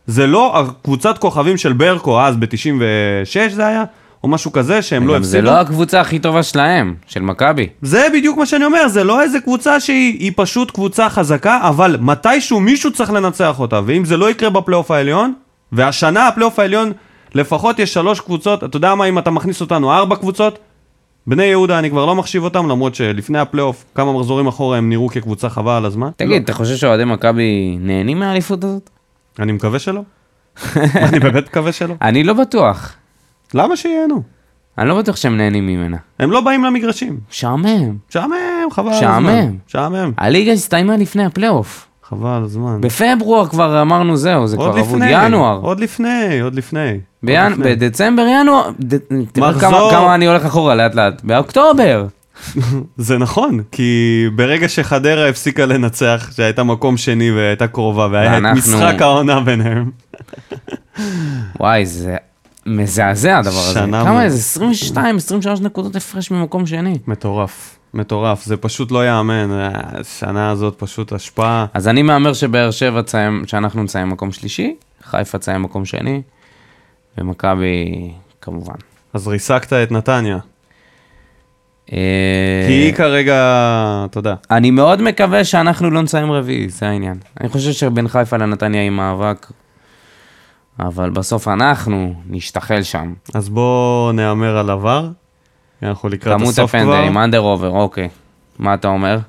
זה לא הקבוצת כוכבים של ברקו אז ב-96 זה היה, או משהו כזה שהם לא גם זה הפסידו. לא הקבוצה הכי טובה שלהם, של מכבי. זה בדיוק מה שאני אומר, זה לא איזה קבוצה שהיא היא פשוט קבוצה חזקה, אבל מתישהו מישהו צריך לנצח אותה, ואם זה לא יקרה בפלייאוף העליון, והשנה הפלייאוף העליון, לפחות יש שלוש קבוצות, אתה יודע מה, אם אתה מכניס אותנו ארבע קבוצות, בני יהודה אני כבר לא מחשיב אותם, למרות שלפני הפלייאוף, כמה מחזורים אחורה הם נראו כקבוצה חבל על הזמן. תגיד, אתה חושב שאוהדי מכבי נהנים מהאליפות הזאת? לא, אני מקווה שלא. [LAUGHS] אני באמת מקווה שלא. אני לא בטוח. למה שייהנו? אני לא בטוח שהם נהנים ממנה. הם לא באים למגרשים. משעמם. משעמם, חבל על משעמם. הזמן. משעמם. הליגה הסתיימה לפני הפלייאוף. חבל על הזמן. בפברואר כבר אמרנו זהו, זה כבר אבוד. לפני, ינואר. עוד לפני, עוד לפני. עוד בינ- לפני. בדצמבר, ינואר, ד- תראה כמה- מחזור. כמה אני הולך אחורה לאט לאט. באוקטובר. [LAUGHS] זה נכון, כי ברגע שחדרה הפסיקה לנצח, שהייתה מקום שני והייתה קרובה, והיה את ואנחנו- משחק העונה ביניהם, [LAUGHS] וואי, זה מזעזע הדבר הזה. כמה מ- זה? 22, 23 נקודות הפרש ממקום שני. מטורף, מטורף, זה פשוט לא ייאמן, השנה הזאת פשוט השפעה. אז אני מהמר שבאר שבע תסיים, שאנחנו נסיים מקום שלישי, חיפה תסיים מקום שני, ומכבי כמובן. אז ריסקת את נתניה, אה, כי היא כרגע, יודע, אני מאוד מקווה שאנחנו לא נסיים רביעי, זה העניין. אני חושב שבין חיפה לנתניה יהיה מאבק, אבל בסוף אנחנו נשתחל שם. אז בוא נהמר על עבר, אנחנו לקראת כמות הסוף כבר, הפנדלים, אנדר עובר, אוקיי. מה אתה אומר?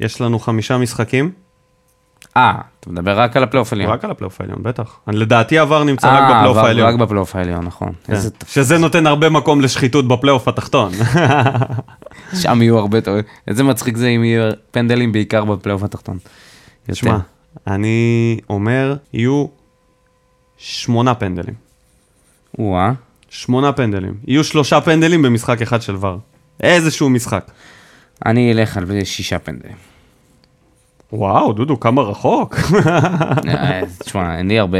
יש לנו חמישה משחקים, אה, אתה מדבר רק על הפלייאוף העליון. רק על הפלייאוף העליון, בטח. אני- לדעתי עבר נמצא רק אה, בפלייאוף אבל העליון. רק בפלייאוף העליון, נכון. כן. איזה שזה נותן הרבה מקום לשחיתות בפלייאוף התחתון. [LAUGHS] שם יהיו הרבה טובים. איזה מצחיק זה אם יהיו פנדלים בעיקר בפלייאוף התחתון. שמע, אני אומר, יהיו שמונה פנדלים. או-אה. שמונה פנדלים. יהיו שלושה פנדלים במשחק אחד של VAR. איזשהו משחק. אני אלך על שישה פנדלים. וואו, דודו, כמה רחוק. אה, תשמע, אין לי הרבה...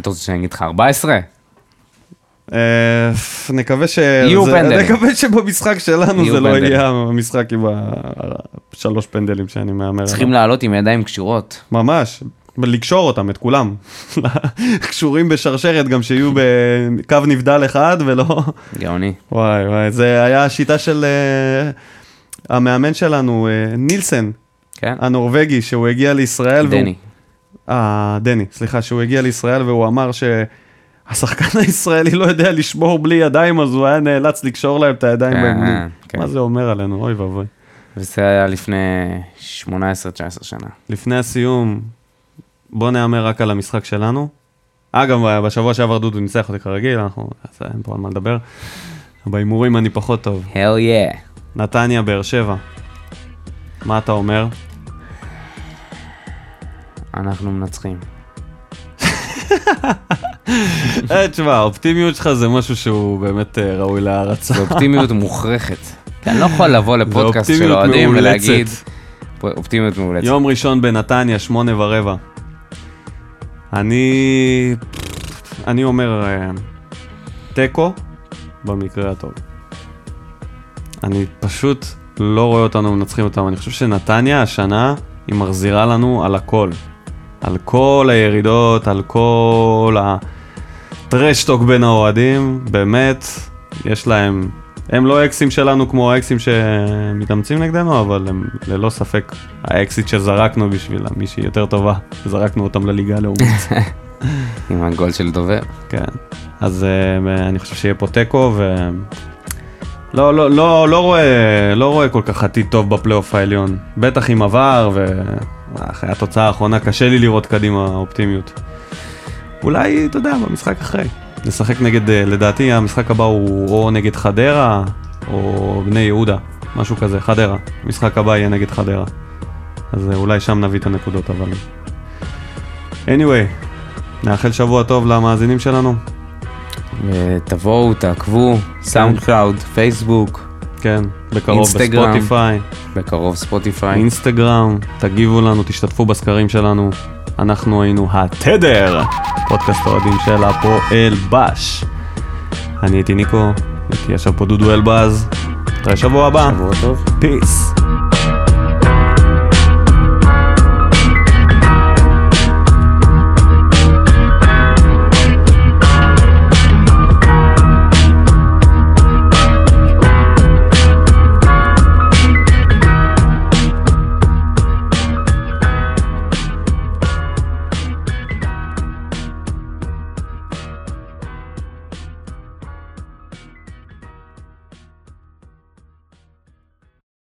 אתה רוצה שאני אגיד לך 14? אה, נקווה ש... יהיו פנדלים. נקווה שבמשחק שלנו זה לא. יהיה המשחק עם השלוש פנדלים שאני מהמר. צריכים. לעלות עם ידיים קשורות. ממש. לקשור אותם, את כולם. [LAUGHS] קשורים בשרשרת, גם שיהיו בקו נבדל אחד ולא... גאוני. וואי וואי, זה היה השיטה של uh, המאמן שלנו, uh, נילסן, כן? הנורבגי, שהוא הגיע לישראל. והוא- דני. אה, דני, סליחה, שהוא הגיע לישראל והוא אמר שהשחקן [LAUGHS] הישראלי לא יודע לשמור בלי ידיים, אז הוא היה נאלץ לקשור להם את הידיים כן, באנגלית. כן. מה זה אומר עלינו? אוי ואבוי. וזה היה לפני 18-19 שנה. לפני הסיום, בוא נהמר רק על המשחק שלנו. אגב, בשבוע שעבר דודו ניצח אותי כרגיל, אנחנו, אז אין פה על מה לדבר. בהימורים אני פחות טוב. hell yeah. נתניה, באר שבע. מה אתה אומר? אנחנו מנצחים. אה, תשמע, האופטימיות שלך זה משהו שהוא באמת אה, ראוי להערצה. זו אופטימיות [LAUGHS] מוכרחת. אני לא יכול לבוא לפודקאסט של אוהדים. ולהגיד... אופטימיות מאולצת. יום ראשון בנתניה, שמונה ורבע. אני... אני אומר אה, תיקו במקרה הטוב. אני פשוט לא רואה אותנו מנצחים אותם. אני חושב שנתניה השנה היא מחזירה לנו על הכל. על כל הירידות, על כל הטרשטוק בין האוהדים, באמת, יש להם... הם לא אקסים שלנו כמו האקסים שמתאמצים נגדנו, אבל הם ללא ספק האקסיט שזרקנו בשביל מישהי יותר טובה, זרקנו אותם לליגה הלאומית. [LAUGHS] עם הגול של דובר. כן. אז uh, אני חושב שיהיה פה תיקו, ו... לא, לא, לא, לא רואה, לא רואה כל כך עתיד טוב בפלייאוף העליון. בטח עם עבר, ואחרי התוצאה האחרונה קשה לי לראות קדימה אופטימיות. אולי, אתה יודע, במשחק אחרי. נשחק נגד, אה, לדעתי המשחק הבא הוא או נגד חדרה, או בני יהודה, משהו כזה, חדרה. המשחק הבא יהיה נגד חדרה. אז אה, אולי שם נביא את הנקודות, אבל... anyway, נאחל שבוע טוב למאזינים שלנו. ותבואו, תעקבו, SoundCloud, פייסבוק, כן, בקרוב אינסטגרם. בספוטיפיי, בקרוב ספוטיפיי. אינסטגרם, תגיבו לנו, תשתתפו בסקרים שלנו. אנחנו היינו התדר, פודקאסט האוהדים של הפועל בש. אני הייתי ניקו, איתי ישב פה דודו אלבז. נתראה שבוע הבא, שבוע טוב. פיס.